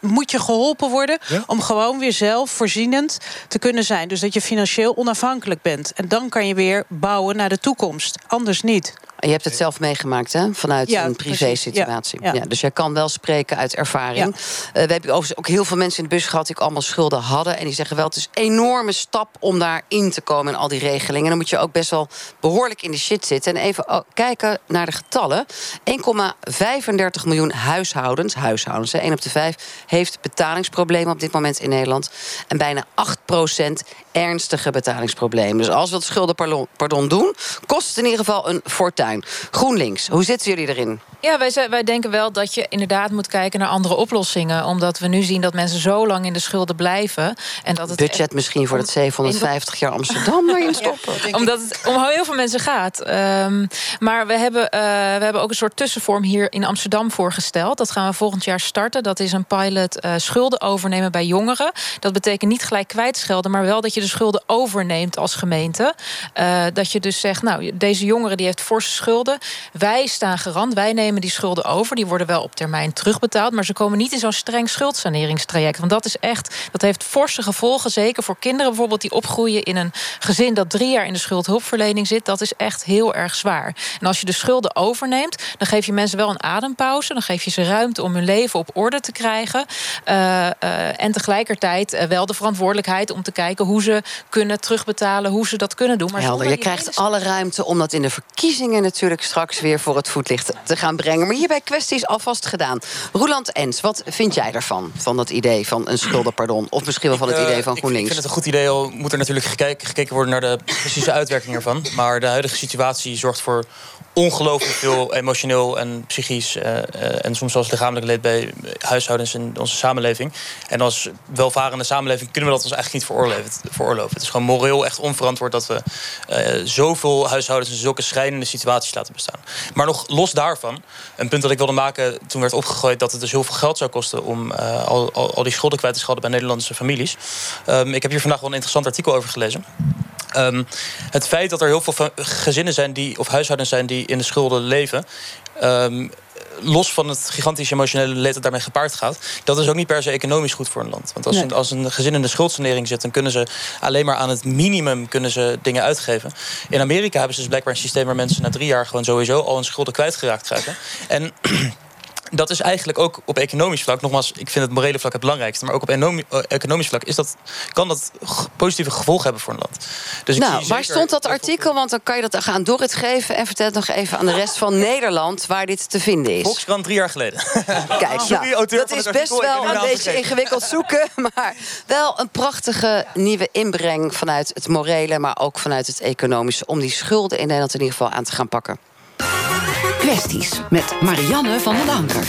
moet je geholpen worden om gewoon weer zelf voorzienend te kunnen zijn. Dus dat je financieel onafhankelijk bent. En dan kan je weer bouwen naar de toekomst. Anders niet. Je hebt het zelf meegemaakt, hè? Vanuit een privé-situatie. Ja, ja. dus jij kan wel spreken uit ervaring. Uh, we hebben overigens ook heel veel mensen in de bus gehad... die ook allemaal schulden hadden. En die zeggen wel, het is een enorme stap om daarin te komen... in al die regelingen. En dan moet je ook best wel behoorlijk in de shit zitten. En even oh, kijken naar de getallen. 1,35 miljoen huishoudens, huishoudens, hè, 1 op de 5... heeft betalingsproblemen op dit moment in Nederland. En bijna 8% ernstige betalingsproblemen. Dus als we het schuldenpardon pardon doen... kost het in ieder geval een fortuin. GroenLinks, hoe zitten jullie erin? Ja, wij, wij denken wel dat je inderdaad moet kijken naar andere oplossingen. Omdat we nu zien dat mensen zo lang in de schulden blijven. En dat het Budget misschien voor het 750 jaar Amsterdam erin stoppen. omdat het om heel veel mensen gaat. Um, maar we hebben, uh, we hebben ook een soort tussenvorm hier in Amsterdam voorgesteld. Dat gaan we volgend jaar starten. Dat is een pilot uh, schulden overnemen bij jongeren. Dat betekent niet gelijk kwijtschelden, maar wel dat je de schulden overneemt als gemeente. Uh, dat je dus zegt, nou, deze jongere die heeft forse schulden. Wij staan garant, wij nemen die schulden over. Die worden wel op termijn terugbetaald. Maar ze komen niet in zo'n streng schuldsaneringstraject. Want dat is echt, dat heeft forse gevolgen. Zeker voor kinderen bijvoorbeeld die opgroeien in een gezin dat drie jaar in de schuldhulpverlening zit. Dat is echt heel erg zwaar. En als je de schulden overneemt, dan geef je mensen wel een adempauze. Dan geef je ze ruimte om hun leven op orde te krijgen. Uh, uh, en tegelijkertijd uh, wel de verantwoordelijkheid om te kijken hoe ze kunnen terugbetalen, hoe ze dat kunnen doen. Maar Helder, je krijgt alle ruimte om dat in de verkiezingen natuurlijk straks weer voor het voetlicht te gaan brengen. Maar hierbij kwesties alvast gedaan. Roland Ens, wat vind jij ervan? Van dat idee van een schuldenpardon? Of misschien wel van het uh, idee van GroenLinks? Ik, vind het een goed idee. Al moet er natuurlijk gekeken, gekeken worden naar de precieze uitwerking ervan. Maar de huidige situatie zorgt voor ongelooflijk veel emotioneel en psychisch uh, uh, en soms zelfs lichamelijk leed bij huishoudens in onze samenleving. En als welvarende samenleving kunnen we dat ons eigenlijk niet veroorloven. veroorloven. Het is gewoon moreel echt onverantwoord dat we uh, zoveel huishoudens in zulke schrijnende situaties laten bestaan. Maar nog los daarvan, een punt dat ik wilde maken toen werd opgegooid dat het dus heel veel geld zou kosten om al, al, al, die schulden kwijt te schelden bij Nederlandse families. Um, ik heb hier vandaag wel een interessant artikel over gelezen. Um, het feit dat er heel veel gezinnen zijn die, of huishoudens zijn die in de schulden leven. Um, los van het gigantische emotionele leed dat daarmee gepaard gaat, dat is ook niet per se economisch goed voor een land. Want als, nee. een, als een gezin in de schuldsanering zit, dan kunnen ze alleen maar aan het minimum kunnen ze dingen uitgeven. In Amerika hebben ze dus blijkbaar een systeem waar mensen na drie jaar gewoon sowieso al hun schulden kwijtgeraakt krijgen. En dat is eigenlijk ook op economisch vlak, nogmaals, ik vind het morele vlak het belangrijkste, maar ook op economisch vlak is dat, kan dat positieve gevolgen hebben voor een land. Dus ik nou, waar stond dat artikel? Want dan kan je dat gaan Dorrit geven en vertel het nog even aan de rest van Nederland waar dit te vinden is. Volkskrant drie jaar geleden. Kijk, Sorry, nou, dat is best wel een beetje ingewikkeld zoeken, maar wel een prachtige nieuwe inbreng vanuit het morele, maar ook vanuit het economische, om die schulden in Nederland in ieder geval aan te gaan pakken. Kwesties met Marianne van den Anker.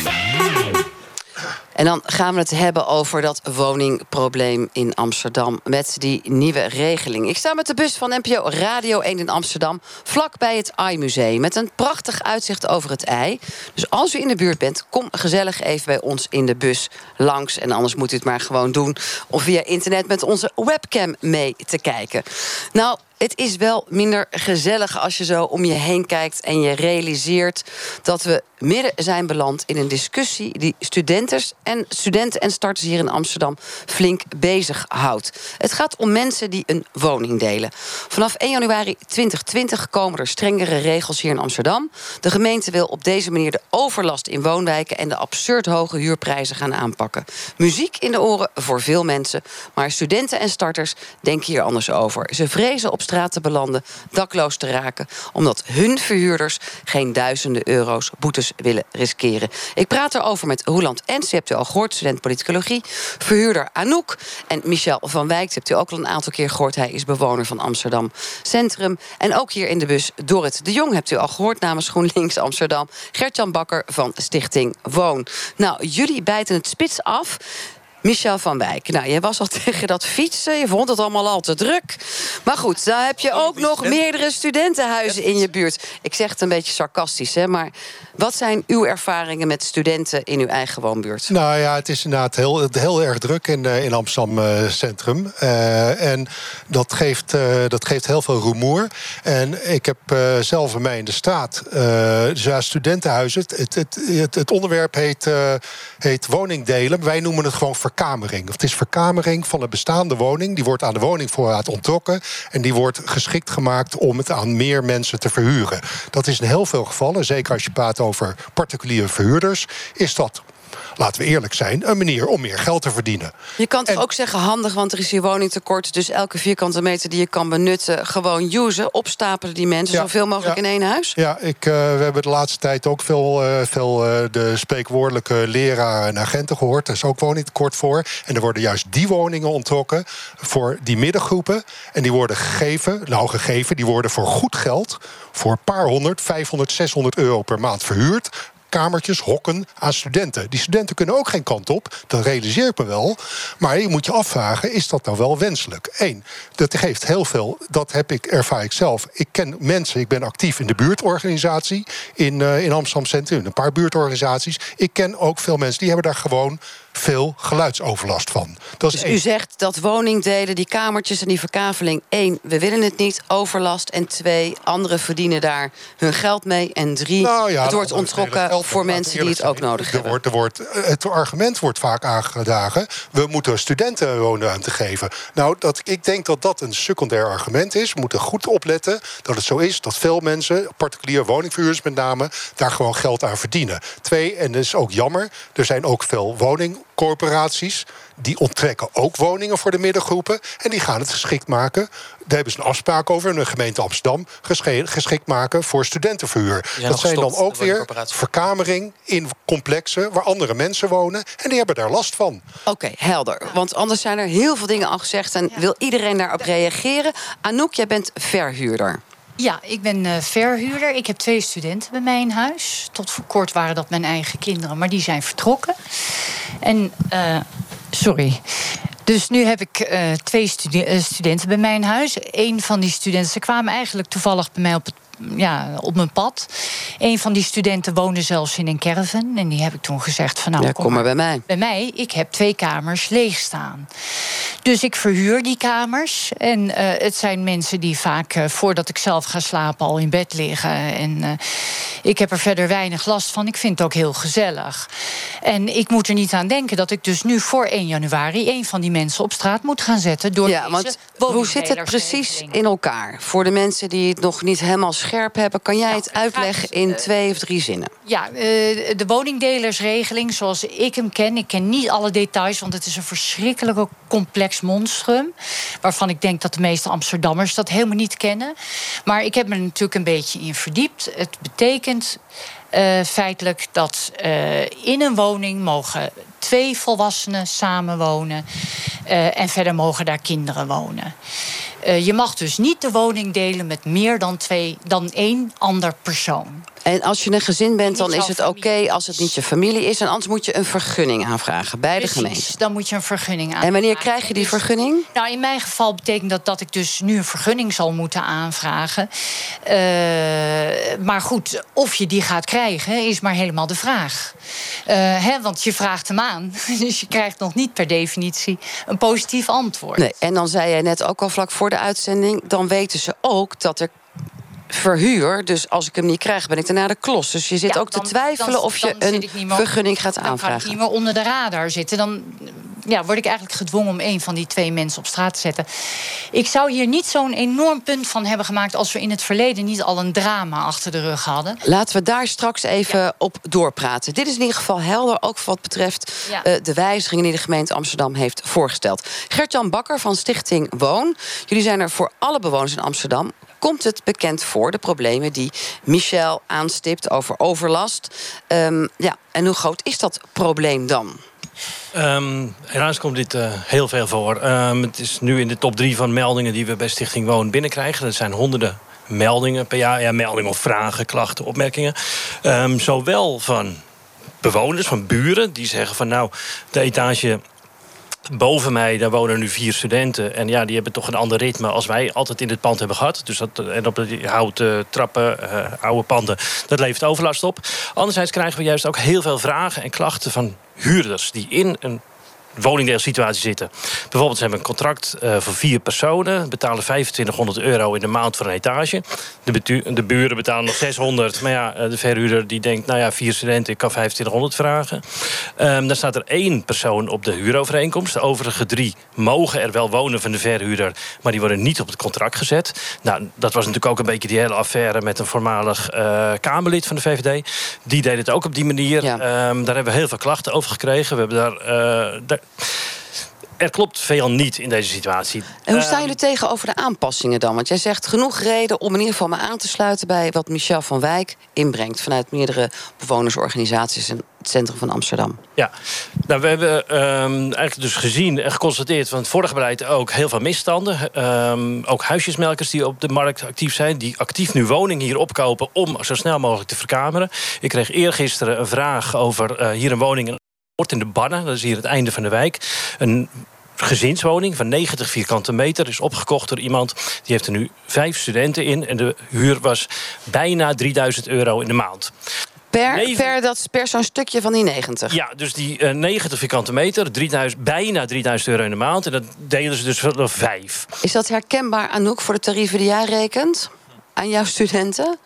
En dan gaan we het hebben over dat woningprobleem in Amsterdam met die nieuwe regeling. Ik sta met de bus van NPO Radio 1 in Amsterdam, vlak bij het AI-museum, met een prachtig uitzicht over het ei. Dus als u in de buurt bent, kom gezellig even bij ons in de bus langs. En anders moet u het maar gewoon doen of via internet met onze webcam mee te kijken. Nou, het is wel minder gezellig als je zo om je heen kijkt en je realiseert dat we midden zijn beland in een discussie die studenten en, studenten en starters hier in Amsterdam flink bezighoudt. Het gaat om mensen die een woning delen. Vanaf 1 januari 2020 komen er strengere regels hier in Amsterdam. De gemeente wil op deze manier de overlast in woonwijken en de absurd hoge huurprijzen gaan aanpakken. Muziek in de oren voor veel mensen, maar studenten en starters denken hier anders over. Ze vrezen op straat te belanden, dakloos te raken, omdat hun verhuurders geen duizenden euro's boetes willen riskeren. Ik praat erover met Roland Ens, hebt u al gehoord, student politicologie, verhuurder Anouk en Michel van Wijk, hebt u ook al een aantal keer gehoord. Hij is bewoner van Amsterdam Centrum. En ook hier in de bus Dorrit de Jong, hebt u al gehoord namens GroenLinks Amsterdam. Gertjan Bakker van Stichting Woon. Nou, jullie bijten het spits af. Michel van Wijk. Nou, jij was al tegen dat fietsen. Je vond het allemaal al te druk. Maar goed, daar heb je ook nog meerdere studentenhuizen in je buurt. Ik zeg het een beetje sarcastisch, hè, maar wat zijn uw ervaringen met studenten in uw eigen woonbuurt? Nou ja, het is inderdaad heel, heel erg druk in, eh, in Amsterdam uh, Centrum. Uh, en dat geeft, dat geeft heel veel rumoer. En ik heb zelf bij mij in de straat dus ja, studentenhuizen. Het, het, het, het onderwerp heet, heet woningdelen. Wij noemen het gewoon verkamering. Of het is verkamering van een bestaande woning. Die wordt aan de woningvoorraad onttrokken. En die wordt geschikt gemaakt om het aan meer mensen te verhuren. Dat is in heel veel gevallen, zeker als je praat over particuliere verhuurders, is dat laten we eerlijk zijn, een manier om meer geld te verdienen. Je kan toch ook zeggen handig, want er is hier woningtekort. Dus elke vierkante meter die je kan benutten, gewoon usen. Opstapelen die mensen zoveel mogelijk in één huis. Ja, ik, uh, we hebben de laatste tijd ook veel, uh, veel uh, de spreekwoordelijke leraren en agenten gehoord. Er is ook woningtekort voor. En er worden juist die woningen ontrokken voor die middengroepen. En die worden gegeven, nou gegeven, die worden voor goed geld voor een paar honderd, 500, 600 euro per maand verhuurd kamertjes, hokken aan studenten. Die studenten kunnen ook geen kant op, dat realiseer ik me wel. Maar je moet je afvragen, is dat nou wel wenselijk? Eén, dat geeft heel veel, dat heb ik, ervaar ik zelf. Ik ken mensen, ik ben actief in de buurtorganisatie in, uh, in Amsterdam Centrum. Een paar buurtorganisaties. Ik ken ook veel mensen, die hebben daar gewoon veel geluidsoverlast van. Dat is dus u zegt dat woningdelen, die kamertjes en die verkaveling... één, we willen het niet, overlast. En twee, anderen verdienen daar hun geld mee. En drie, nou ja, het wordt onttrokken voor mensen die het ook nodig er hebben. Wordt, er wordt, het argument wordt vaak aangedragen... we moeten studenten woonruimte geven. Nou, dat, ik denk dat dat een secundair argument is. We moeten goed opletten dat het zo is... dat veel mensen, particulier woningverhuurders met name... daar gewoon geld aan verdienen. Twee, en dat is ook jammer, er zijn ook veel woning corporaties. Die onttrekken ook woningen voor de middengroepen. En die gaan het geschikt maken. Daar hebben ze een afspraak over in de gemeente Amsterdam. Geschikt maken voor studentenverhuur. Dat zijn dan ook weer verkamering in complexen waar andere mensen wonen. En die hebben daar last van. Oké, helder. Want anders zijn er heel veel dingen al gezegd. En wil iedereen daarop reageren? Anouk, jij bent verhuurder. Ja, ik ben uh, verhuurder. Ik heb twee studenten bij mij in huis. Tot voor kort waren dat mijn eigen kinderen, maar die zijn vertrokken. En, uh, sorry. Dus nu heb ik uh, twee studen studenten bij mij in huis. Een van die studenten, ze kwamen eigenlijk toevallig bij mij op het ja, op mijn pad. Een van die studenten woonde zelfs in een caravan. En die heb ik toen gezegd van nou, ja, kom, maar bij mij. Bij mij, ik heb twee kamers leeg staan. Dus ik verhuur die kamers. En uh, het zijn mensen die vaak uh, voordat ik zelf ga slapen al in bed liggen. En uh, ik heb er verder weinig last van. Ik vind het ook heel gezellig. En ik moet er niet aan denken dat ik dus nu voor 1 januari een van die mensen op straat moet gaan zetten. Door ja, want hoe zit het precies in elkaar? Voor de mensen die het nog niet helemaal scherp hebben, kan jij nou, het uitleggen in twee of drie zinnen? Ja, de woningdelersregeling zoals ik hem ken. Ik ken niet alle details, want het is een verschrikkelijke complex monstrum. Waarvan ik denk dat de meeste Amsterdammers dat helemaal niet kennen. Maar ik heb me er natuurlijk een beetje in verdiept. Het betekent uh, feitelijk dat uh, in een woning mogen twee volwassenen samenwonen. Uh, en verder mogen daar kinderen wonen. Je mag dus niet de woning delen met meer dan, twee, dan één ander persoon. En als je een gezin bent, dan is het oké als het niet je familie is. En anders moet je een vergunning aanvragen bij Precies, de gemeente. dan moet je een vergunning aanvragen. En wanneer krijg je die vergunning? Nou, in mijn geval betekent dat dat ik dus nu een vergunning zal moeten aanvragen. Eh, maar goed, of je die gaat krijgen, is maar helemaal de vraag. Eh, hè, want je vraagt hem aan, dus je krijgt nog niet per definitie een positief antwoord. Nee, en dan zei jij net ook al vlak voor de uitzending... dan weten ze ook dat er verhuur... dus als ik hem niet krijg, ben ik daarna de klos. Dus je zit Ja, ook te twijfelen dan- of je een meer- vergunning gaat Dan ga ik aanvragen. niet meer onder de radar zitten. Dan ja, word ik eigenlijk gedwongen om een van die twee mensen op straat te zetten. Ik zou hier niet zo'n enorm punt van hebben gemaakt... als we in het verleden niet al een drama achter de rug hadden. Laten we daar straks even op doorpraten. Dit is in ieder geval helder, ook wat betreft Ja. eh, de wijzigingen die de gemeente Amsterdam heeft voorgesteld. Gert-Jan Bakker van Stichting Woon. Jullie zijn er voor alle bewoners in Amsterdam. Komt het bekend voor, de problemen die Michel aanstipt over overlast? Ehm, ja, en hoe groot is dat probleem dan? Ehm, helaas komt dit eh, heel veel voor. Ehm, het is nu in de top drie van meldingen die we bij Stichting Woon binnenkrijgen. Dat zijn honderden meldingen per jaar. Ja, meldingen of vragen, klachten, opmerkingen. Zowel van bewoners, van buren, die zeggen van nou, de etage boven mij, daar wonen nu vier studenten. En ja, die hebben toch een ander ritme als wij altijd in het pand hebben gehad. Dus dat, en op de houten trappen, eh, oude panden, dat levert overlast op. Anderzijds krijgen we juist ook heel veel vragen en klachten van huurders die in een woningdeelsituatie zitten. Bijvoorbeeld, ze hebben een contract eh, voor vier personen, betalen 2500 euro in de maand voor een etage. De, de buren betalen nog 600, maar ja, eh, de verhuurder die denkt, nou ja, vier studenten, ik kan 2500 vragen. Ehm dan staat er één persoon op de huurovereenkomst. De overige drie mogen er wel wonen van de verhuurder, maar die worden niet op het contract gezet. Nou, dat was natuurlijk ook een beetje die hele affaire met een voormalig eh, Kamerlid van de VVD. Die deed het ook op die manier. Ehm, daar hebben we heel veel klachten over gekregen. We hebben daar, daar er klopt veel niet in deze situatie. En hoe staan Ehm, jullie tegenover de aanpassingen dan? Want jij zegt genoeg reden om in ieder geval me aan te sluiten bij wat Michel van Wijk inbrengt vanuit meerdere bewonersorganisaties en het centrum van Amsterdam. Ja, nou, we hebben ehm, eigenlijk dus gezien en geconstateerd van het vorige beleid ook heel veel misstanden. Ehm, ook huisjesmelkers die op de markt actief zijn, die actief nu woningen hier opkopen om zo snel mogelijk te verkameren. Ik kreeg eergisteren een vraag over eh, hier een woning in de Bannen, dat is hier het einde van de wijk. Een gezinswoning van 90 vierkante meter is opgekocht door iemand. Die heeft er nu vijf studenten in en de huur was bijna 3000 euro in de maand. Per, Leven- per, dat, per zo'n stukje van die 90. Ja, dus die eh 90 vierkante meter, 3000, bijna 3000 euro in de maand. En dat delen ze dus voor vijf. Is dat herkenbaar, Anouk, voor de tarieven die jij rekent? Aan jouw studenten?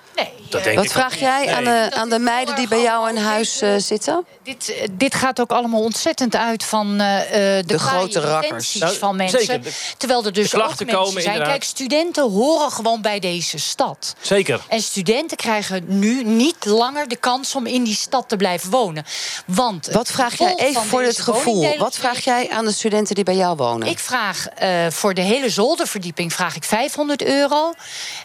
Dat denk Wat ik vraag jij aan Nee. de, aan de meiden die bij jou in huis eh, zitten? Dit, eh, dit gaat ook allemaal ontzettend uit van eh, eh, de, De grote rakkers. intenties Nou, van mensen. zeker. De- terwijl er dus de ook klachten mensen komen zijn. inderdaad. Kijk, studenten horen gewoon bij deze stad. Zeker. En studenten krijgen nu niet langer de kans om in die stad te blijven wonen. Want Wat vraag jij even van voor het gevoel? Wat vraag jij aan de studenten die bij jou wonen? Ik vraag eh, voor de hele zolderverdieping vraag ik 500 euro.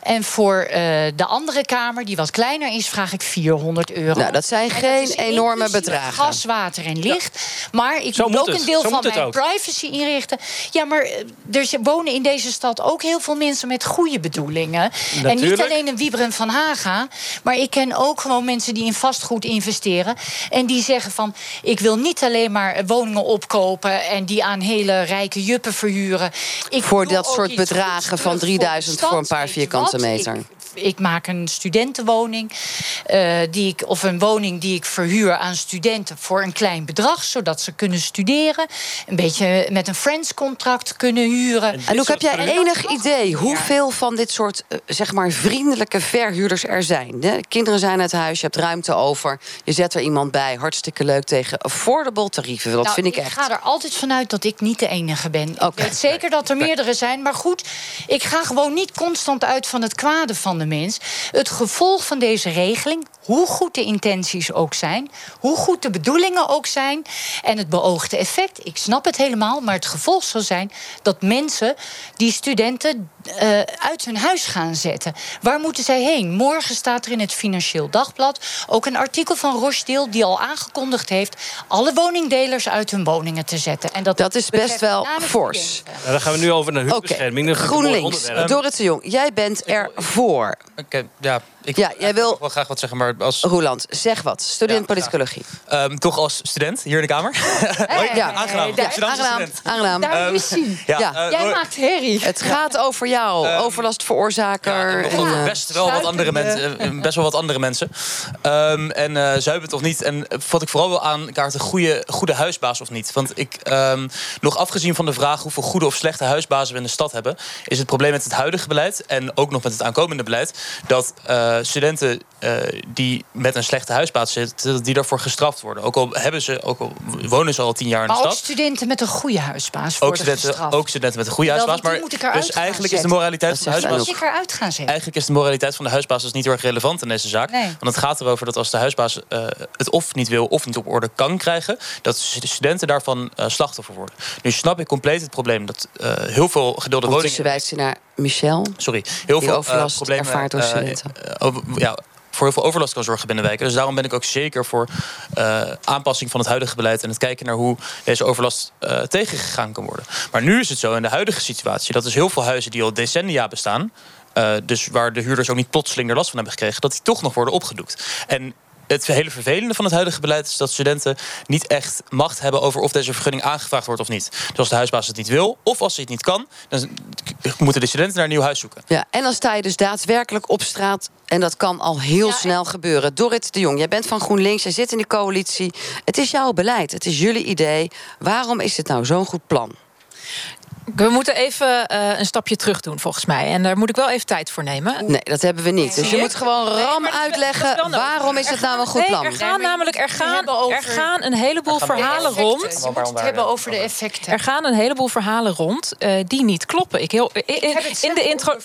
En voor eh, de andere kamer, die wat kleiner is, vraag ik 400 euro. Nou, dat zijn En geen enorme bedragen. Gas, water en licht. Maar ik Zo moet ook het. een deel Zo van mijn ook. privacy inrichten. Ja, maar eh, er wonen in deze stad ook heel veel mensen met goede bedoelingen. En niet alleen een Wieberen van Haga. Maar ik ken ook gewoon mensen die in vastgoed investeren. En die zeggen van, ik wil niet alleen maar eh, woningen opkopen... en die aan hele rijke juppen verhuren. Ik Voor dat soort bedragen van voor de 3000 stad. voor een paar vierkante meter. Ik, ik maak een studentenwoning. eh, die ik, of een woning die ik verhuur aan studenten voor een klein bedrag. Zodat ze kunnen studeren. Een beetje met een friends-contract kunnen huren. En ook heb jij En enig idee hoeveel van dit soort eh, zeg maar vriendelijke verhuurders er zijn? De kinderen zijn uit huis, je hebt ruimte over, je zet er iemand bij, hartstikke leuk tegen affordable tarieven. Dat Nou, vind ik echt. ga er altijd vanuit dat ik niet de enige ben. Ik Oké. weet zeker dat er meerdere zijn. Maar goed, ik ga gewoon niet constant uit van het kwade van de mens. Het gevolg van deze regeling, hoe goed de intenties ook zijn... hoe goed de bedoelingen ook zijn... en het beoogde effect, ik snap het helemaal... maar het gevolg zal zijn dat mensen, die studenten... eh, uit hun huis gaan zetten. Waar moeten zij heen? Morgen staat er in het Financieel Dagblad... ook een artikel van Rochdale die al aangekondigd heeft... alle woningdelers uit hun woningen te zetten. En dat, Dat is best wel fors. Nou, dan gaan we nu over naar huurbescherming. Mooi GroenLinks. Dorrit de Jong, jij bent er voor. Oké, ja, ik Ja, jij wil... wil graag wat zeggen, maar als... Roeland, zeg wat. Student politicologie. Ehm, toch als student hier in de Kamer. Hoi, ja. aangenaam. Daar- Amsterdamse aangenaam. aangenaam. Daar we zien. ja, Ja. eh, Jij maakt herrie. Het gaat over jou, Ehm, overlastveroorzaker. Ja, en, nog eh, best wel wat andere mensen. eh, Best wel wat andere mensen. Ehm, en eh zuipen of niet. En wat ik vooral wil aankaarten, goede, goede huisbaas of niet. Want ik, ehm, nog afgezien van de vraag hoeveel goede of slechte huisbazen we in de stad hebben, is het probleem met het huidige beleid en ook nog met het aankomende beleid dat eh, studenten eh, die met een slechte huisbaas zitten, die daarvoor gestraft worden. Ook al hebben ze, ook al wonen ze al tien jaar in de Maar ook stad. studenten met een goede huisbaas Ook worden studenten, gestraft. ook studenten met een goede huisbaas. Maar moet ik eruit dus eigenlijk is de moraliteit Dat van de huisbaas. Moet ik eruit gaan zetten? Eigenlijk is de moraliteit van de huisbaas dus niet heel erg relevant in deze zaak. Nee. Want het gaat erover dat als de huisbaas eh, het of niet wil of niet op orde kan krijgen, dat de studenten daarvan eh, slachtoffer worden. Nu snap ik compleet het probleem dat eh, heel veel gedeelde Ondertussen woningen. wijst ze naar Michel. Sorry, heel veel overlast eh, problemen ervaart door eh, studenten. eh, ja, voor heel veel overlast kan zorgen binnen wijken. Dus daarom ben ik ook zeker voor eh, aanpassing van het huidige beleid en het kijken naar hoe deze overlast eh, tegengegaan kan worden. Maar nu is het zo in de huidige situatie dat dus heel veel huizen die al decennia bestaan. eh, dus waar de huurders ook niet plotseling er last van hebben gekregen, dat die toch nog worden opgedoekt. En het hele vervelende van het huidige beleid is dat studenten niet echt macht hebben over of deze vergunning aangevraagd wordt of niet. Dus als de huisbaas het niet wil, of als hij het niet kan, dan moeten de studenten naar een nieuw huis zoeken. Ja, en dan sta je dus daadwerkelijk op straat. En dat kan al heel snel gebeuren. Dorrit de Jong, jij bent van GroenLinks, jij zit in die coalitie. Het is jouw beleid, het is jullie idee. Waarom is het nou zo'n goed plan? We moeten even eh, een stapje terug doen, volgens mij. En daar moet ik wel even tijd voor nemen. Nee, dat hebben we niet. Dus je moet gewoon Nee, ram dat dat uitleggen waarom is het nou een goed Nee, plan. er gaan namelijk er gaan, er gaan een heleboel verhalen rond. Je moet het hebben over de effecten. Er gaan een heleboel verhalen rond eh, die niet kloppen. Ik heel, in, in- heb het in, zelf de intro,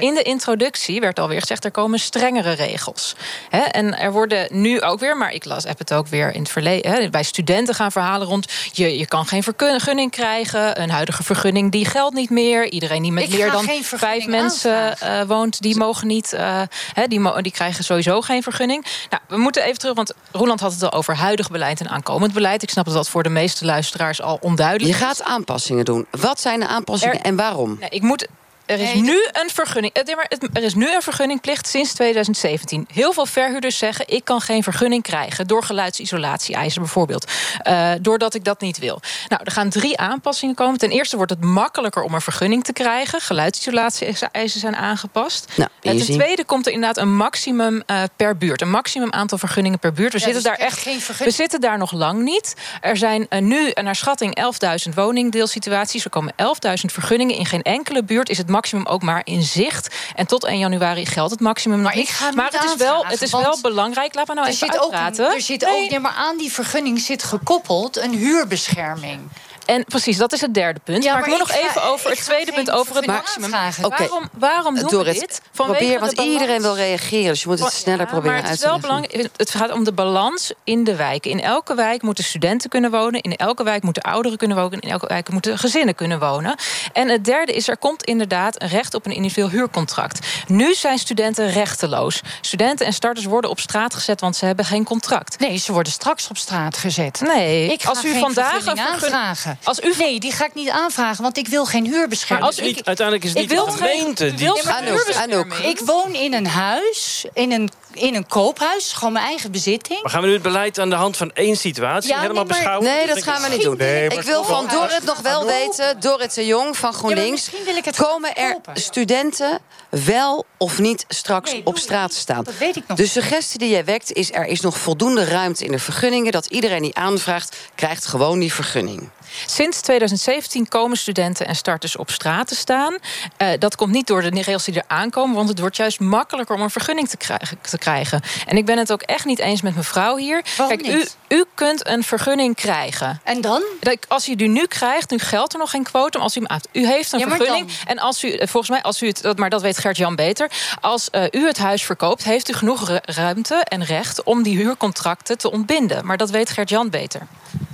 in de introductie werd alweer gezegd... er komen strengere regels. Hè, en er worden nu ook weer, maar ik las, heb het ook weer in het verleden... Bij studenten gaan verhalen rond... Je, je kan geen vergunning krijgen, een huidige vergunning die geldt niet meer. Iedereen die met meer dan vijf mensen eh, woont... die mogen niet, eh, hè, die, mo- die krijgen sowieso geen vergunning. Nou, we moeten even terug, want Roland had het al over huidig beleid en aankomend beleid. Ik snap dat dat voor de meeste luisteraars al onduidelijk Je is. gaat aanpassingen doen. Wat zijn de aanpassingen Er- en waarom? Nee, ik moet. Er is, nu een vergunning, eh, er is nu een vergunningplicht sinds 2017. Heel veel verhuurders zeggen: ik kan geen vergunning krijgen door geluidsisolatie-eisen bijvoorbeeld. Eh, doordat ik dat niet wil. Nou, er gaan drie aanpassingen komen. Ten eerste wordt het makkelijker om een vergunning te krijgen. Geluidsisolatie-eisen zijn aangepast. Nou, En ten tweede komt er inderdaad een maximum eh, per buurt. Een maximum aantal vergunningen per buurt. We Ja, zitten dus daar echt geen We zitten daar nog lang niet. Er zijn nu naar schatting 11.000 woningdeelsituaties. Er komen 11.000 vergunningen. In geen enkele buurt is het maximum ook maar in zicht. En tot 1 januari geldt het maximum nog Maar ik niet. ga hem maar het is wel, het is wel belangrijk. Laat me nou er even zit ook, uitpraten. er zit Nee. ook, nee, maar aan die vergunning zit gekoppeld een huurbescherming. En precies, dat is het derde punt. Ja, maar, ik moet nog even over het tweede punt, over het maximum. aanvragen. Oké. Waarom, waarom doen Doris, we dit? Vanwege probeer, want balans. iedereen wil reageren. Dus je moet het sneller Ja, proberen maar het uit is te wel belangrijk. Het gaat om de balans in de wijken. In elke wijk moeten studenten kunnen wonen. In elke wijk moeten ouderen kunnen wonen. In elke wijk moeten gezinnen kunnen wonen. En het derde is, er komt inderdaad een recht op een individueel huurcontract. Nu zijn studenten rechteloos. Studenten en starters worden op straat gezet, want ze hebben geen contract. Nee, ze worden straks op straat gezet. Nee, Ik ga als u geen vandaag een vergunning vergun- aanvragen. Als u Nee, die ga ik niet aanvragen, want ik wil geen huurbescherming. Maar als niet, uiteindelijk is het Ik niet de wil geen- gemeente die... geen Anouk, huurbescherming. Anouk. Ik woon in een huis, in een, in een koophuis, gewoon mijn eigen bezitting. Maar gaan we nu het beleid aan de hand van één situatie Ja, helemaal nee, maar- beschouwen? Nee, dat gaan we niet doen. Nee, ik wil van. Dorrit nog wel weten, Dorrit de Jong van GroenLinks... misschien wil ik het komen er kopen. studenten wel of niet straks Nee, op straat niet. staan? Dat weet ik nog De suggestie die jij wekt is... er is nog voldoende ruimte in de vergunningen... dat iedereen die aanvraagt, krijgt gewoon die vergunning. Sinds 2017 komen studenten en starters op straat te staan. Eh, dat komt niet door de regels die er aankomen, want het wordt juist makkelijker om een vergunning te krijgen. Te krijgen. En ik ben het ook echt niet eens met mevrouw hier. Waarom Kijk, u, niet? u kunt een vergunning krijgen. En dan? Als u die nu krijgt, nu geldt er nog geen quotum. Als u hem uit, u heeft een Ja, vergunning. dan? En als u, eh, volgens mij, als u het, maar dat weet Gert-Jan beter. Als eh, u het huis verkoopt, heeft u genoeg ru- ruimte en recht om die huurcontracten te ontbinden. Maar dat weet Gert-Jan beter.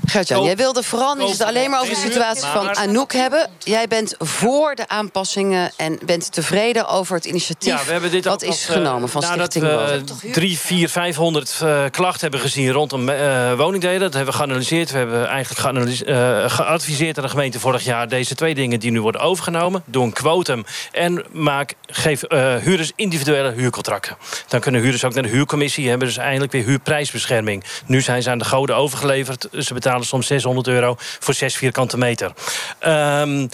Gertjan, jij wilde vooral niet alleen maar over de situatie van Anouk hebben. Jij bent voor de aanpassingen en bent tevreden over het initiatief... Ja, we hebben dit wat is als, eh, genomen van Stichting we Wonen. drie, vier, vijfhonderd uh, klachten hebben gezien rondom uh, woningdelen. Dat hebben we geanalyseerd. We hebben eigenlijk uh, geadviseerd aan de gemeente vorig jaar... deze twee dingen die nu worden overgenomen. Doe een quotum en maak, geef huurders individuele huurcontracten. Dan kunnen huurders ook naar de huurcommissie... hebben dus eindelijk weer huurprijsbescherming. Nu zijn ze aan de goden overgeleverd. Ze betalen soms 600 euro voor 6 vierkante meter. Um,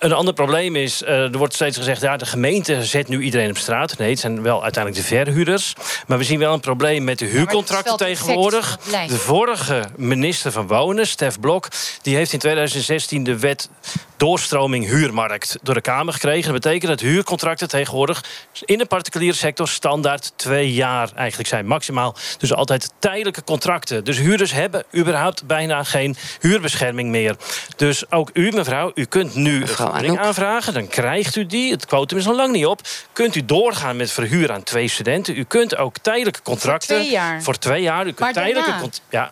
een ander probleem is, uh, er wordt steeds gezegd... ja, de gemeente zet nu iedereen op straat. Nee, het zijn wel uiteindelijk de verhuurders. Maar we zien wel een probleem met de huurcontracten tegenwoordig. De vorige minister van Wonen, Stef Blok... die heeft in 2016 de wet doorstroming huurmarkt door de Kamer gekregen. Dat betekent dat huurcontracten tegenwoordig in de particuliere sector standaard twee jaar eigenlijk zijn. Maximaal dus altijd tijdelijke contracten. Dus huurders hebben überhaupt bijna geen huurbescherming meer. Dus ook u, mevrouw, u kunt nu aanvragen. Dan krijgt u die. Het quotum is nog lang niet op. Kunt u doorgaan met verhuur aan twee studenten. U kunt ook tijdelijke contracten. Voor twee jaar. Voor twee jaar. U kunt tijdelijke ja,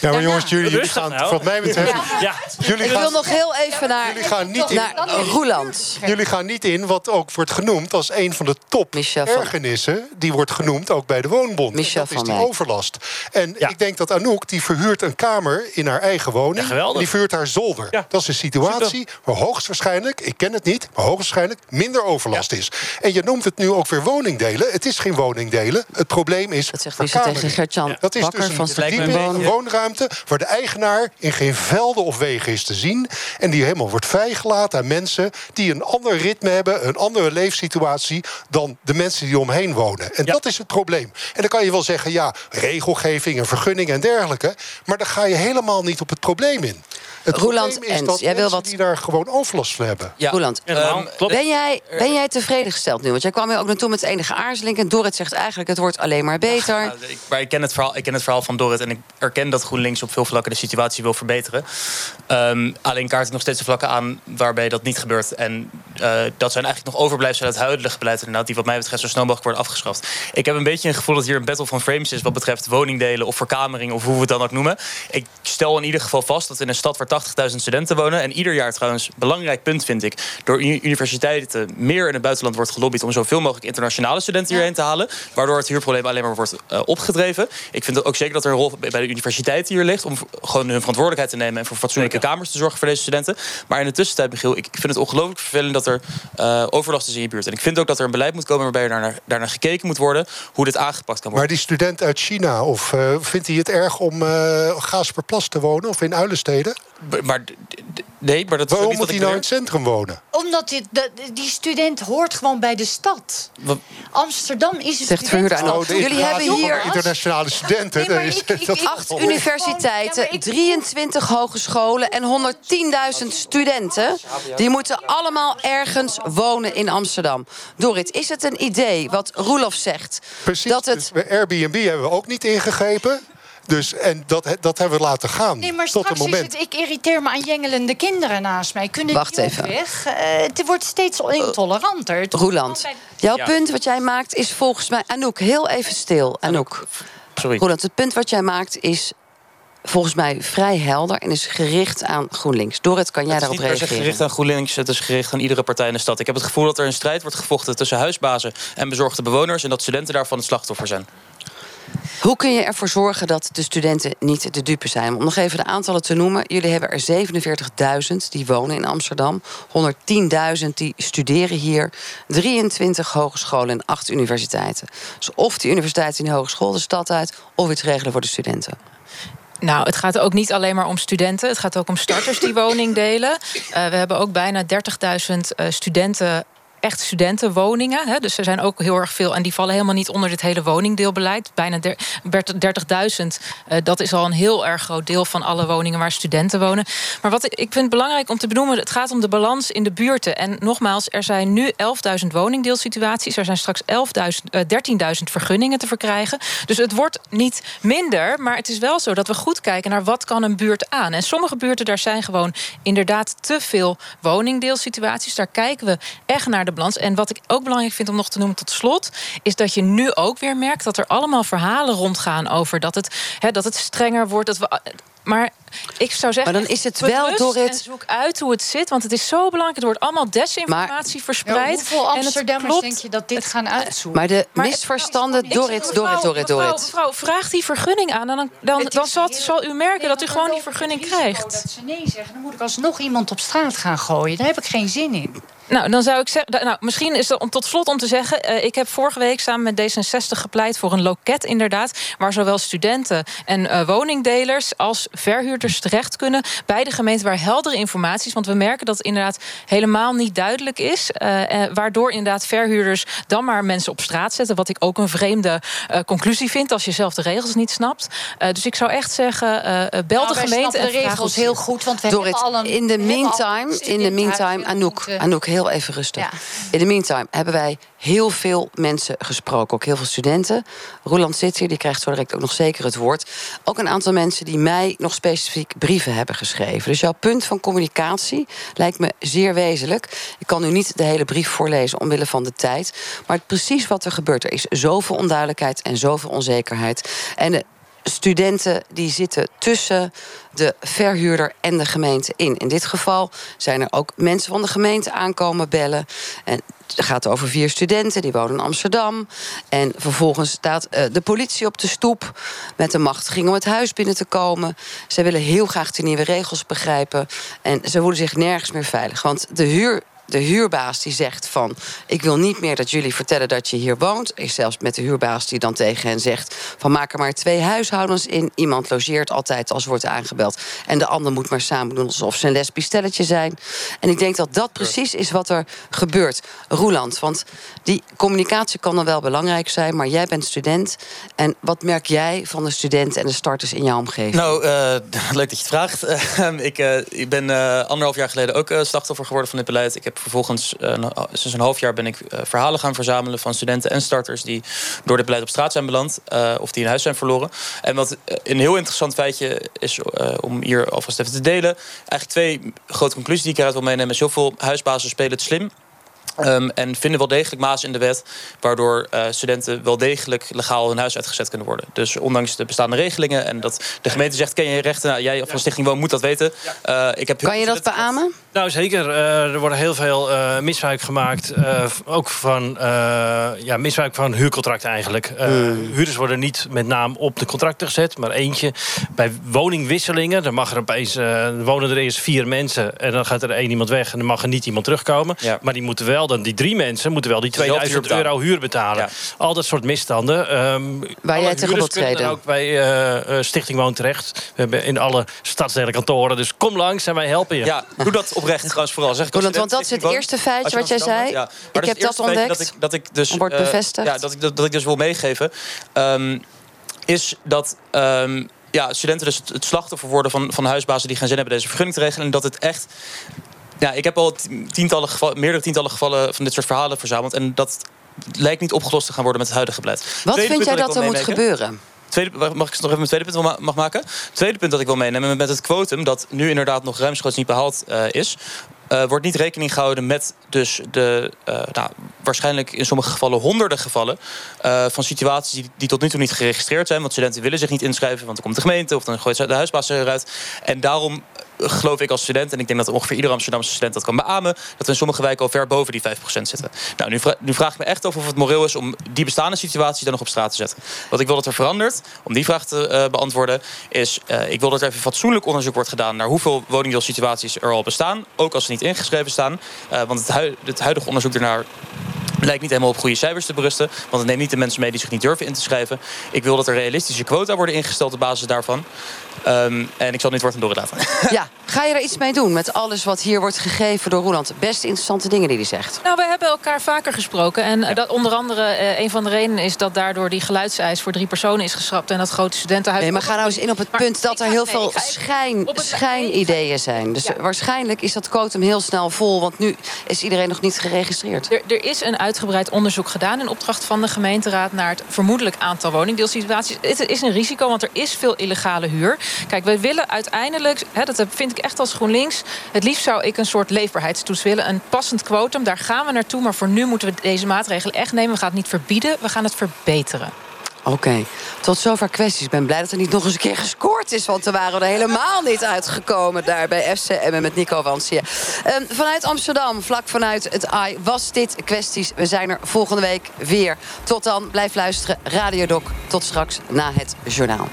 ja, maar jongens, jullie, jullie gaan, nou. wat mij betreft... Ja. Jullie ik wil nog heel even naar, jullie gaan niet naar in, Roeland. Jullie gaan niet in wat ook wordt genoemd als een van de top ergernissen... die wordt genoemd ook bij de Woonbond. Michel dat is die overlast. En ik denk dat Anouk, die verhuurt een kamer in haar eigen woning. die verhuurt haar zolder. Dat is een situatie waar hoogstwaarschijnlijk, ik ken het niet... maar hoogstwaarschijnlijk minder overlast is. En je noemt het nu ook weer woningdelen. Het is geen woningdelen. Het probleem is Dat zegt tegen Gertjan Dat is dus een verdieping, woonruimte waar de eigenaar in geen velden of wegen is te zien... en die helemaal wordt vrijgelaten aan mensen... die een ander ritme hebben, een andere leefsituatie... dan de mensen die omheen wonen. En dat is het probleem. En dan kan je wel zeggen, ja, regelgeving en vergunningen en dergelijke... maar dan ga je helemaal niet op het probleem in. Het Roeland is dat jij wil wat... die daar gewoon overlast van hebben. Ja. Roeland, um, ben, jij, ben jij tevreden gesteld nu? Want jij kwam hier ook naartoe met enige aarzeling... en Dorrit zegt eigenlijk, het wordt alleen maar beter. Ja, ik, maar ik ken, het verhaal, ik ken het verhaal van Dorrit... en ik erken dat GroenLinks op veel vlakken de situatie wil verbeteren. Um, alleen kaart ik nog steeds de vlakken aan waarbij dat niet gebeurt. En uh, dat zijn eigenlijk nog overblijfselen uit het huidige beleid... inderdaad, die wat mij betreft zo snel mogelijk worden afgeschaft. Ik heb een beetje een gevoel dat hier een battle van frames is... wat betreft woningdelen of verkamering of hoe we het dan ook noemen. Ik stel in ieder geval vast dat in een stad waar 80.000 studenten wonen. En ieder jaar trouwens, belangrijk punt vind ik... door universiteiten meer in het buitenland wordt gelobbyd... om zoveel mogelijk internationale studenten hierheen te halen. Waardoor het huurprobleem alleen maar wordt uh, opgedreven. Ik vind ook zeker dat er een rol bij de universiteiten hier ligt... om gewoon hun verantwoordelijkheid te nemen... en voor fatsoenlijke kamers te zorgen voor deze studenten. Maar in de tussentijd, Michiel, ik vind het ongelooflijk vervelend... dat er uh, overlast is in je buurt. En ik vind ook dat er een beleid moet komen... waarbij er daarnaar, daarnaar gekeken moet worden hoe dit aangepakt kan worden. Maar die student uit China, of uh, vindt hij het erg om uh, Gaasperplas te wonen... of in Uilensteden? Maar nee, maar dat Waarom moet hij nou in het centrum wonen? Omdat die, die student hoort gewoon bij de stad. Wat? Amsterdam is een Zegt student. Jullie hebben hier internationale studenten. Nee, is, ik, ik, acht universiteiten, ja, 23 hogescholen en 110.000 studenten. Die moeten allemaal ergens wonen in Amsterdam. Dorit, is het een idee wat Roelof zegt? Precies. Dat het... Dus Airbnb hebben we ook niet ingegrepen. Dus, en dat, dat hebben we laten gaan. Nee, maar tot straks moment. Is het, ik irriteer me aan jengelende kinderen naast mij. Kunnen Wacht die even. weg? Uh, het wordt steeds intoleranter. Roeland, jouw ja. punt wat jij maakt is volgens mij... Anouk, heel even stil. Anouk. Sorry. Roeland, het punt wat jij maakt is volgens mij vrij helder en is gericht aan GroenLinks. Dorrit, kan jij daarop reageren? Het is gericht aan GroenLinks, het is gericht aan iedere partij in de stad. Ik heb het gevoel dat er een strijd wordt gevochten tussen huisbazen en bezorgde bewoners... en dat studenten daarvan het slachtoffer zijn. Hoe kun je ervoor zorgen dat de studenten niet de dupe zijn? Om nog even de aantallen te noemen. Jullie hebben er 47.000 die wonen in Amsterdam. 110.000 die studeren hier. 23 hogescholen en 8 universiteiten. Dus of die universiteiten in de hogeschool de stad uit... of iets regelen voor de studenten. Nou, het gaat ook niet alleen maar om studenten. Het gaat ook om starters die woning delen. Uh, we hebben ook bijna 30.000 uh, studenten echt studentenwoningen. Hè, dus er zijn ook heel erg veel. En die vallen helemaal niet onder dit hele woningdeelbeleid. Bijna 30.000. Uh, dat is al een heel erg groot deel van alle woningen waar studenten wonen. Maar wat ik vind belangrijk om te benoemen: het gaat om de balans in de buurten. En nogmaals, er zijn nu 11.000 woningdeelsituaties. Er zijn straks 11.000, uh, 13.000 vergunningen te verkrijgen. Dus het wordt niet minder. Maar het is wel zo dat we goed kijken naar wat kan een buurt aan. En sommige buurten, daar zijn gewoon inderdaad te veel woningdeelsituaties. Daar kijken we echt naar En wat ik ook belangrijk vind om nog te noemen tot slot, is dat je nu ook weer merkt dat er allemaal verhalen rondgaan over dat het, hè, dat het strenger wordt. Dat we maar ik zou zeggen. Maar dan is het wel door het. zoek uit hoe het zit, want het is zo belangrijk. Er wordt allemaal desinformatie verspreid. hoeveel Amsterdammers denk je dat dit gaan uitzoeken? Maar de misverstanden door het, door het, door het, door het. Mevrouw, vraag die vergunning aan. Dan, dan, dan zal, zal, u merken dat u gewoon die vergunning krijgt. Dat ze nee zeggen, dan moet ik alsnog iemand op straat gaan gooien. Daar heb ik geen zin in. Nou, dan zou ik zeggen. Nou, misschien is het tot slot om te zeggen. Uh, ik heb vorige week samen met D66 gepleit voor een loket, inderdaad. Waar zowel studenten en uh, woningdelers als verhuurders terecht kunnen. bij de gemeente waar heldere informatie is. Want we merken dat het inderdaad helemaal niet duidelijk is. Uh, waardoor inderdaad verhuurders dan maar mensen op straat zetten. Wat ik ook een vreemde conclusie vind als je zelf de regels niet snapt. dus ik zou echt zeggen. bel nou, de gemeente. de regels heel goed. Want we hebben al een. In de meantime, in de meantime, Anouk, Anouk, heel heel even rustig. Ja. In de meantime hebben wij heel veel mensen gesproken. Ook heel veel studenten. Roland zit hier, die krijgt zo direct ook nog zeker het woord. Ook een aantal mensen die mij nog specifiek brieven hebben geschreven. Dus jouw punt van communicatie lijkt me zeer wezenlijk. Ik kan nu niet de hele brief voorlezen omwille van de tijd. Maar precies wat er gebeurt. Er is zoveel onduidelijkheid en zoveel onzekerheid. En de studenten die zitten tussen de verhuurder en de gemeente in. In dit geval zijn er ook mensen van de gemeente aankomen bellen. En het gaat over vier studenten, die wonen in Amsterdam. En vervolgens staat uh, de politie op de stoep met de machtiging om het huis binnen te komen. Ze willen heel graag de nieuwe regels begrijpen. En ze voelen zich nergens meer veilig. Want de huur de huurbaas die zegt van... ik wil niet meer dat jullie vertellen dat je hier woont. Is zelfs met de huurbaas die dan tegen hen zegt... van maak er maar twee huishoudens in. Iemand logeert altijd als wordt aangebeld. En de ander moet maar samen doen alsof ze een lesbisch stelletje zijn. En ik denk dat dat precies is wat er gebeurt. Roeland, want die communicatie kan dan wel belangrijk zijn... maar jij bent student. En wat merk jij van de studenten en de starters in jouw omgeving? Nou, uh, leuk dat je het vraagt. ik, uh, ik ben uh, anderhalf jaar geleden ook slachtoffer geworden van dit beleid. Ik heb vervolgens, uh, sinds een half jaar, ben ik uh, verhalen gaan verzamelen van studenten en starters die door dit beleid op straat zijn beland uh, of die in huis zijn verloren. En wat een heel interessant feitje is om hier alvast even te delen. Eigenlijk twee grote conclusies die ik eruit wil meenemen. Is heel veel huisbazen spelen het slim. Um, en vinden wel degelijk maas in de wet, waardoor uh, studenten wel degelijk legaal hun huis uitgezet kunnen worden. Dus ondanks de bestaande regelingen en dat de gemeente zegt: ken je rechten? Nou, jij van Stichting Woon moet dat weten. Uh, ik heb kan je dat beamen? Nou, zeker. Uh, er worden heel veel misbruik gemaakt. ook van ja, misbruik van huurcontracten eigenlijk. Mm. Huurders worden niet met naam op de contracten gezet, maar eentje. Bij woningwisselingen, dan mag er opeens, wonen er eerst vier mensen en dan gaat er één iemand weg en dan mag er niet iemand terugkomen. Ja. Maar die moeten wel dan die drie mensen moeten wel die 2000 euro huur betalen. Al dat soort misstanden. Um, Waar jij tegen wilt treden. ook bij uh, Stichting Woon terecht. We hebben in alle stadsdelen kantoren. Dus kom langs en wij helpen je. Ja, doe dat oprecht trouwens vooral. Zeg ik want, want dat is het eerste feitje wat jij zei. Ja. Ik heb dat ontdekt. Dat ik, dat ik dus, wordt uh, bevestigd. Ja, dat ik, dat, dat ik dus wil meegeven. Um, is dat... Um, ja, studenten dus het slachtoffer worden van, van huisbazen die geen zin hebben deze vergunning te regelen. En dat het echt ja, ik heb al tientallen gevallen, meerdere tientallen gevallen van dit soort verhalen verzameld. En dat lijkt niet opgelost te gaan worden met het huidige beleid. Wat tweede vind jij dat er moet gebeuren? Tweede, mag ik nog even mijn tweede punt mag maken? Tweede punt dat ik wil meenemen met het quotum... dat nu inderdaad nog ruimschoots niet behaald uh, is... Uh, wordt niet rekening gehouden met dus de, uh, nou, waarschijnlijk in sommige gevallen honderden gevallen van situaties die, die, tot nu toe niet geregistreerd zijn. Want studenten willen zich niet inschrijven, want dan komt de gemeente of dan gooit de huisbaas eruit. En daarom geloof ik als student, en ik denk dat ongeveer iedere Amsterdamse student dat kan beamen, dat we in sommige wijken al ver boven die 5% zitten. Nou, nu, nu vraag ik me echt af of het moreel is om die bestaande situatie dan nog op straat te zetten. Wat ik wil dat er verandert, om die vraag te uh, beantwoorden, is uh, ik wil dat er even fatsoenlijk onderzoek wordt gedaan naar hoeveel woningdeelsituaties er al bestaan, ook als ze niet ingeschreven staan. Uh, want het, het huidige onderzoek ernaar lijkt niet helemaal op goede cijfers te berusten. Want het neemt niet de mensen mee die zich niet durven in te schrijven. Ik wil dat er realistische quota worden ingesteld op basis daarvan. Um, en ik zal niet woord doorlaten. Ja, ga je er iets mee doen met alles wat hier wordt gegeven door Roeland? Best interessante dingen die hij zegt. Nou, we hebben elkaar vaker gesproken. En ja. dat onder andere uh, een van de redenen is dat daardoor die geluidseis voor drie personen is geschrapt. En dat grote studentenhuis. Nee, maar ga nou eens in op het punt dat er heel veel schijn, schijnideeën zijn. Dus ja. waarschijnlijk is dat quotum heel snel vol. Want nu is iedereen nog niet geregistreerd. Er, er is een uitgebreid onderzoek gedaan in opdracht van de gemeenteraad naar het vermoedelijk aantal woningdeelsituaties. Het is een risico, want er is veel illegale huur. Kijk, we willen uiteindelijk, hè, dat vind ik echt als GroenLinks... het liefst zou ik een soort leefbaarheidstoets willen. Een passend quotum, daar gaan we naartoe. Maar voor nu moeten we deze maatregelen echt nemen. We gaan het niet verbieden, we gaan het verbeteren. Oké, tot zover kwesties. Ik ben blij dat er niet nog eens een keer gescoord is... want er waren er helemaal niet uitgekomen daar bij FCM met Nico Wansia. Um, vanuit Amsterdam, vlak vanuit het AI, was dit kwesties. We zijn er volgende week weer. Tot dan, blijf luisteren. Radio Doc, tot straks na het journaal.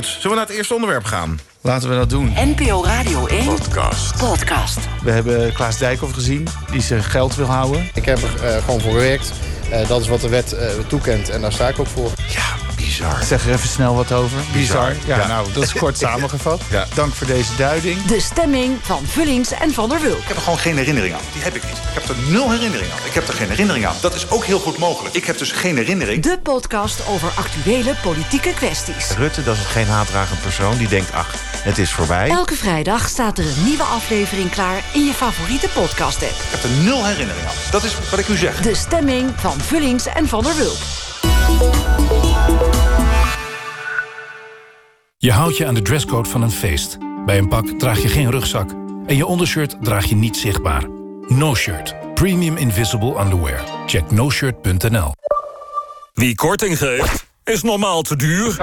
Zullen we naar het eerste onderwerp gaan? Laten we dat doen. NPO Radio 1. Podcast. Podcast. We hebben Klaas Dijkhoff gezien, die zijn geld wil houden. Ik heb er uh, gewoon voor gewerkt. Uh, dat is wat de wet uh, toekent en daar sta ik ook voor. Ja, bizar. Zeg er even snel wat over. Bizar. bizar. Ja, ja, nou, dat is kort samengevat. Ja. Dank voor deze duiding. De stemming van Vullings en Van der Wulp. Ik heb er gewoon geen herinnering aan. Die heb ik niet. Ik heb er nul herinnering aan. Ik heb er geen herinnering aan. Dat is ook heel goed mogelijk. Ik heb dus geen herinnering. De podcast over actuele politieke kwesties. Rutte, dat is geen haatdragend persoon. Die denkt, ach, het is voorbij. Elke vrijdag staat er een nieuwe aflevering klaar in je favoriete podcast-app. Ik heb er nul herinnering aan. Dat is wat ik u zeg. De stemming van Vullings en Van der Wulp. Je houdt je aan de dresscode van een feest. Bij een pak draag je geen rugzak. En je ondershirt draag je niet zichtbaar. No Shirt. Premium Invisible Underwear. Check noshirt.nl Wie korting geeft, is normaal te duur.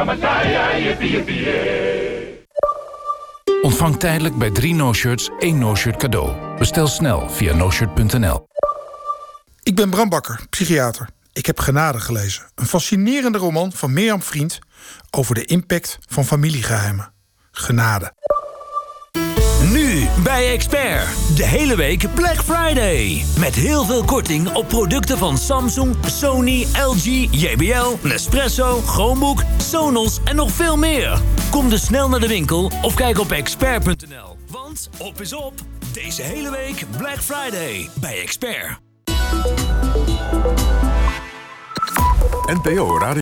Ontvang tijdelijk bij drie no-shirts één no-shirt cadeau. Bestel snel via noshirt.nl. Ik ben Bram Bakker, psychiater. Ik heb Genade gelezen. Een fascinerende roman van Mirjam Vriend... over de impact van familiegeheimen. Genade. Nu bij Expert. De hele week Black Friday. Met heel veel korting op producten van Samsung, Sony, LG, JBL, Nespresso, Chromebook, Sonos en nog veel meer. Kom dus snel naar de winkel of kijk op expert.nl. Want op is op. Deze hele week Black Friday bij Expert. NPO Radio